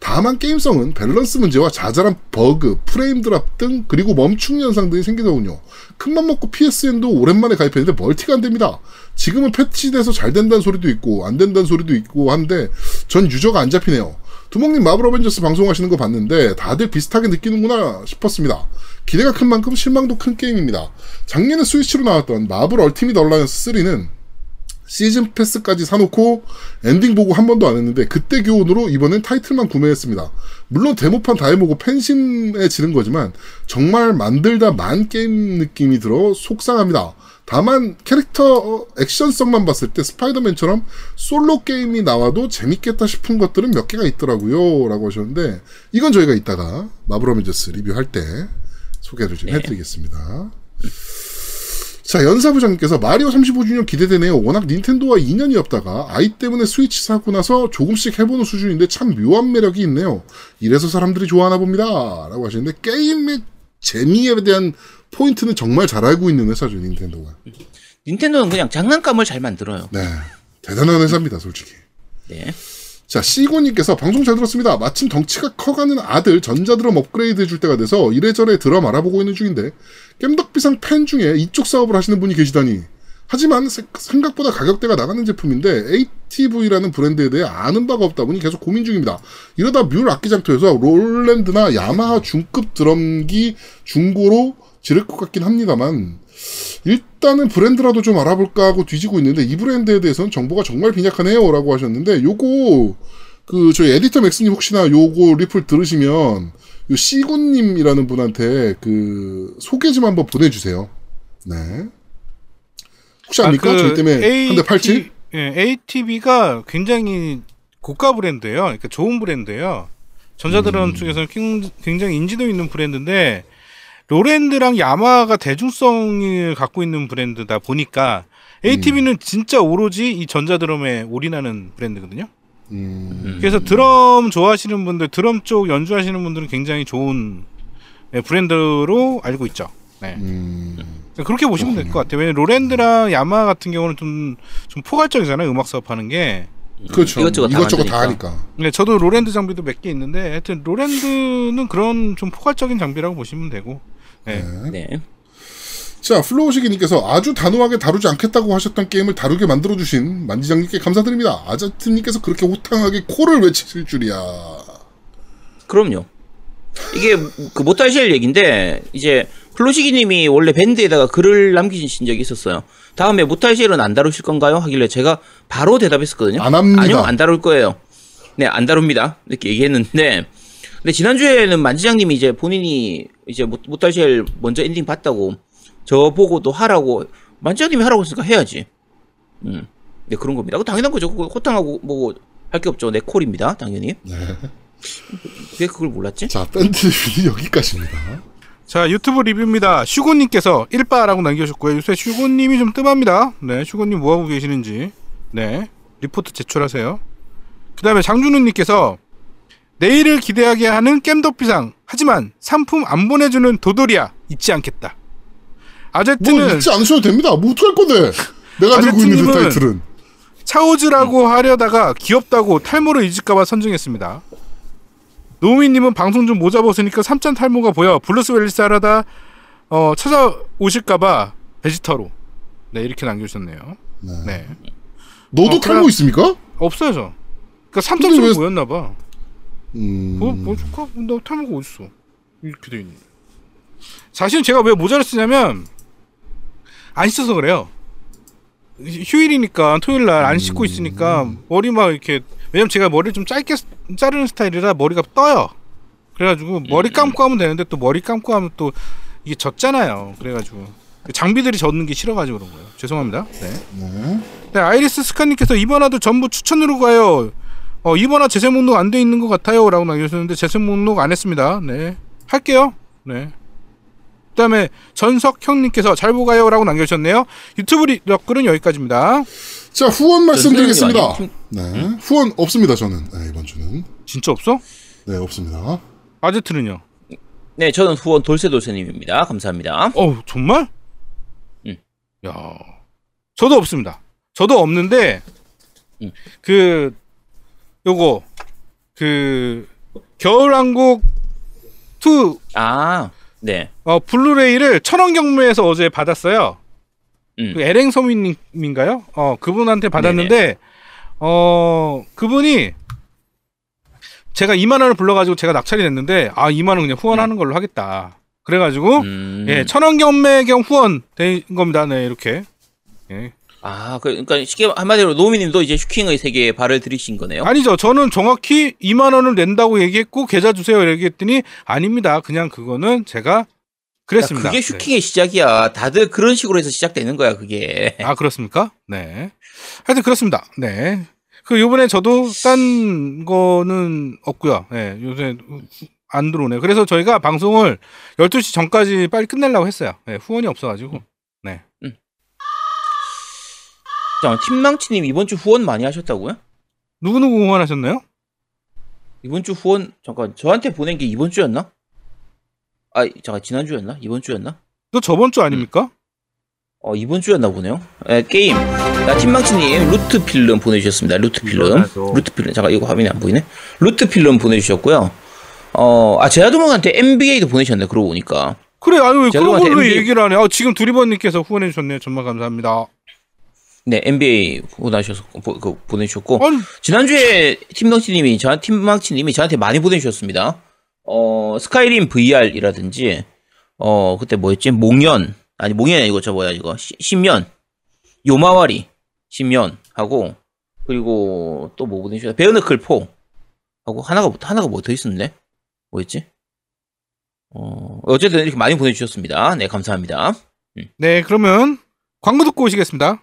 다만 게임성은 밸런스 문제와 자잘한 버그, 프레임 드랍 등 그리고 멈춤 현상 등이 생기더군요. 큰맘 먹고 PSN도 오랜만에 가입했는데 멀티가 안 됩니다. 지금은 패치돼서 잘 된다는 소리도 있고 안 된다는 소리도 있고 한데 전 유저가 안 잡히네요. 두목님 마블 어벤져스 방송하시는 거 봤는데 다들 비슷하게 느끼는구나 싶었습니다. 기대가 큰 만큼 실망도 큰 게임입니다. 작년에 스위치로 나왔던 마블 얼티밋 얼라이언스 3는 시즌 패스까지 사놓고 엔딩 보고 한 번도 안 했는데 그때 교훈으로 이번엔 타이틀만 구매했습니다. 물론 데모판 다 해보고 팬심에 지른 거지만 정말 만들다 만 게임 느낌이 들어 속상합니다. 다만 캐릭터 액션성만 봤을 때 스파이더맨처럼 솔로 게임이 나와도 재밌겠다 싶은 것들은 몇 개가 있더라고요 라고 하셨는데 이건 저희가 이따가 마블 어벤져스 리뷰할 때 소개를 좀 해드리겠습니다. 자, 연사부장님께서 마리오 35주년 기대되네요. 워낙 닌텐도와 인연이 없다가 아이 때문에 스위치 사고 나서 조금씩 해보는 수준인데 참 묘한 매력이 있네요. 이래서 사람들이 좋아하나 봅니다. 라고 하시는데 게임의 재미에 대한 포인트는 정말 잘 알고 있는 회사죠, 닌텐도가. 닌텐도는 그냥 장난감을 잘 만들어요. 네. 대단한 회사입니다, 솔직히. 네. 자, 시고님께서 방송 잘 들었습니다. 마침 덩치가 커가는 아들 전자드럼 업그레이드 해줄 때가 돼서 이래저래 드럼 알아보고 있는 중인데, 깸덕비상 팬 중에 이쪽 사업을 하시는 분이 계시다니, 하지만 세- 생각보다 가격대가 나가는 제품인데 ATV라는 브랜드에 대해 아는 바가 없다 보니 계속 고민 중입니다. 이러다 뮬 악기장터에서 롤랜드나 야마하 중급 드럼기 중고로 지를 것 같긴 합니다만 일단은 브랜드라도 좀 알아볼까 하고 뒤지고 있는데 이 브랜드에 대해서는 정보가 정말 빈약하네요 라고 하셨는데 요거 그 저희 에디터 맥스님 혹시나 요거 리플 들으시면 요 시군님이라는 분한테 그 소개 좀 한번 보내주세요. 네. 혹시 압니까? 저희 때문에 한대 팔지? 예, ATV가 굉장히 고가 브랜드예요. 그러니까 좋은 브랜드예요. 전자드럼 음. 쪽에서는 킹- 굉장히 인지도 있는 브랜드인데 로랜드랑 야마하가 대중성을 갖고 있는 브랜드다 보니까 ATV는 진짜 오로지 이 전자드럼에 올인하는 브랜드거든요. 음, 그래서 드럼 좋아하시는 분들, 드럼 쪽 연주하시는 분들은 굉장히 좋은 예, 브랜드로 알고 있죠. 네. 음, 그렇게 보시면 될 것 같아요. 왜냐면 로랜드랑 야마하 같은 경우는 좀, 좀 포괄적이잖아요. 음악 사업하는 게. 그렇죠. 이것저것 이것저것, 다다 하니까. 하니까. 네, 저도 로랜드 장비도 몇 개 있는데, 하여튼 로랜드는 그런 좀 포괄적인 장비라고 보시면 되고. 네. 네. 자, 플로우시기님께서 아주 단호하게 다루지 않겠다고 하셨던 게임을 다루게 만들어주신 만지장님께 감사드립니다. 아자트님께서 그렇게 호탕하게 콜을 외치실 줄이야. 그럼요. 이게 그 모탈쉘 얘기인데 이제 플로시기님이 원래 밴드에다가 글을 남기신 적이 있었어요. 다음에 모탈쉘은 안 다루실 건가요? 하길래 제가 바로 대답했었거든요. 안 합니다. 아니요, 안 다룰 거예요. 네, 안 다룹니다. 이렇게 얘기했는데, 근데 지난주에는 만지장님이 이제 본인이 이제 모- 모탈쉘 먼저 엔딩 봤다고 저 보고도 하라고 만지장님이 하라고 했으니까 해야지. 음, 네 그런 겁니다. 그 당연한 거죠. 그거 호탕하고 뭐 할 게 없죠. 네 콜입니다, 당연히. 네. 왜 그걸 몰랐지? 자, 밴드 여기까지입니다. 자, 유튜브 리뷰입니다. 슈고님께서 1빠라고 남겨주셨고요. 요새 슈고님이 좀 뜸합니다. 네, 슈고님 뭐하고 계시는지. 네, 리포트 제출하세요. 그 다음에 장준우님께서 내일을 기대하게 하는 겜덕비상. 하지만 상품 안 보내주는 도돌이야. 잊지 않겠다. 뭐 아제트는 잊지 않으셔도 됩니다. 뭐 어떡할 건데. 내가 들고 있는 그 타이틀은. 차오즈라고 하려다가 귀엽다고 탈모를 잊을까봐 선정했습니다. 노우미님은 방송 좀 모자 벗으니까 삼천 탈모가 보여. 블루스 웰리스 하려다 어, 찾아오실까봐 베지터로. 네 이렇게 남겨주셨네요. 네. 네 너도 어, 탈모 그래. 있습니까? 없어요 저. 그러니까 삼천처럼 왜- 보였나봐. 음. 뭐, 뭐, 축하, 나 탈모가 어딨어. 이렇게 돼 있네. 사실 제가 왜 모자를 쓰냐면, 안 씻어서 그래요. 휴일이니까, 토요일 날 안 씻고 있으니까, 머리 막 이렇게, 왜냐면 제가 머리를 좀 짧게 스- 자르는 스타일이라 머리가 떠요. 그래가지고, 머리 감고 하면 되는데, 또 머리 감고 하면 또, 이게 젖잖아요. 그래가지고. 장비들이 젖는 게 싫어가지고 그런 거예요. 죄송합니다. 네. 네. 네, 아이리스 스카님께서 이번 화도 전부 추천으로 가요. 어, 이번화 재생 목록 안 돼 있는 것 같아요. 라고 남겨주셨는데 재생 목록 안 했습니다. 네. 할게요. 네. 그 다음에 전석형님께서 잘 보가요. 라고 남겨주셨네요. 유튜브 댓글은 여기까지입니다. 자, 후원 말씀드리겠습니다. 아니에요? 네. 후원 없습니다, 저는. 네, 이번 주는. 진짜 없어? 네, 없습니다. 아제트는요? 네, 저는 후원 돌쇠돌쇠님입니다. 감사합니다. 어우, 정말? 응. 야 저도 없습니다. 저도 없는데, 응. 그, 요거, 그, 겨울왕국 2 아, 네. 어, 블루레이를 천원 경매에서 어제 받았어요. 음. 그 에랭 서민님인가요? 어, 그분한테 받았는데, 어, 그분이 제가 2만 원을 불러 가지고 제가 낙찰이 됐는데, 아, 2만 원 그냥 후원하는 걸로 하겠다. 그래 가지고, 음. 예, 천원 경매 겸 후원 된 겁니다. 네, 이렇게. 예. 아, 그, 그러니까 쉽게 한마디로 노미님도 이제 슈킹의 세계에 발을 들이신 거네요. 아니죠. 저는 정확히 2만 원을 낸다고 얘기했고, 계좌 주세요. 얘기했더니, 아닙니다. 그냥 그거는 제가 그랬습니다. 그게 네. 슈킹의 시작이야. 다들 그런 식으로 해서 시작되는 거야, 그게. 아 그렇습니까? 네. 하여튼 그렇습니다. 네. 그 요번에 저도 딴 거는 없고요. 네. 요새 안 들어오네요. 그래서 저희가 방송을 12시 전까지 빨리 끝내려고 했어요. 네. 후원이 없어가지고. 네. 잠깐 팀망치님 이번 주 후원 많이 하셨다고요? 누구누구 후원하셨나요? 이번 주 후원 잠깐 저한테 보낸 게 이번 주였나? 아, 잠깐 지난 주였나? 이번 주였나? 또 저번 주 아닙니까? 어 이번 주였나 보네요. 에, 게임 나 팀망치님 루트 필름 보내주셨습니다. 루트 필름, 루트 필름 잠깐 이거 화면이 안 보이네. 루트 필름 보내주셨고요. 어아 제아도목한테 NBA도 보내셨네. 그러고 보니까 그래, 아유, 그런 걸로 얘기를 하네. 아, 지금 두리번님께서 후원해 주셨네요. 정말 감사합니다. 네, NBA 보내주셨고, 보, 그, 보내주셨고, 아니 지난주에 팀덩치님이, 저, 팀망치님이 저한테 많이 보내주셨습니다. 어, 스카이림 VR이라든지, 어, 그때 뭐였지? 몽연. 아니, 몽연이 아니고, 저 뭐야, 이거. 시- 신면. 요마와리. 신면 하고, 그리고 또 뭐 보내주셨나? 베어너클 4. 하고, 하나가, 하나가 뭐 더 있었는데? 뭐였지? 어, 어쨌든 이렇게 많이 보내주셨습니다. 네, 감사합니다. 네 그러면 광고 듣고 오시겠습니다.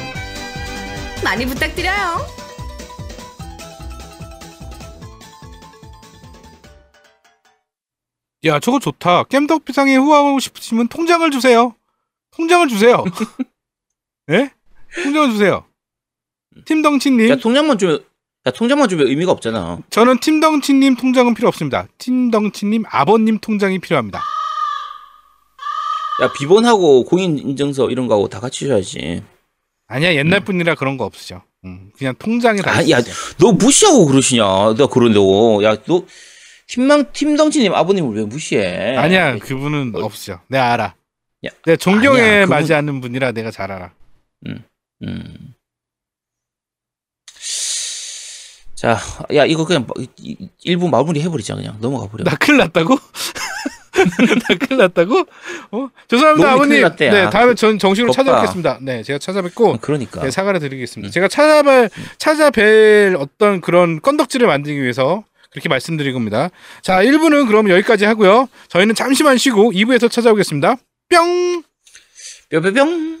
많이 부탁드려요. 야 저거 좋다. 겜덕비상에 후원하고 싶으시면 통장을 주세요. 통장을 주세요. 예? 통장을 주세요. 팀덩치님, 야, 통장만 주면, 야, 통장만 주면 의미가 없잖아. 저는 팀덩치님 통장은 필요 없습니다. 팀덩치님 아버님 통장이 필요합니다. 야, 비번하고 공인인증서 이런 거하고 다 같이 줘야지. 아니야 옛날 분이라 그런 거 없으죠. 음, 그냥 통장에 다 아, 야. 너 무시하고 그러시냐? 너 그런다고. 야, 너 팀망 팀덩치님 아버님을 왜 무시해? 아니야 그분은 어. 없으죠. 내가 알아. 야, 내가 존경에 아니야, 그분- 맞지 않는 분이라 내가 잘 알아. 음. 자, 야, 이거 그냥 뭐- 일부 마무리 해버리자 그냥 넘어가 버려. 나 큰일 났다고? 나 큰일 났다고? 어? 죄송합니다 아버님. 네 아. 다음에 전 정식으로 겉봐. 찾아뵙겠습니다. 네 제가 찾아뵙고 그러니까. 네, 사과를 드리겠습니다. 음. 제가 찾아뵐 찾아뵐 어떤 그런 건덕지를 만들기 위해서 그렇게 말씀드린 겁니다. 자 1부는 그럼 여기까지 하고요. 저희는 잠시만 쉬고 2부에서 찾아오겠습니다. 뿅. 뿅뿅뿅.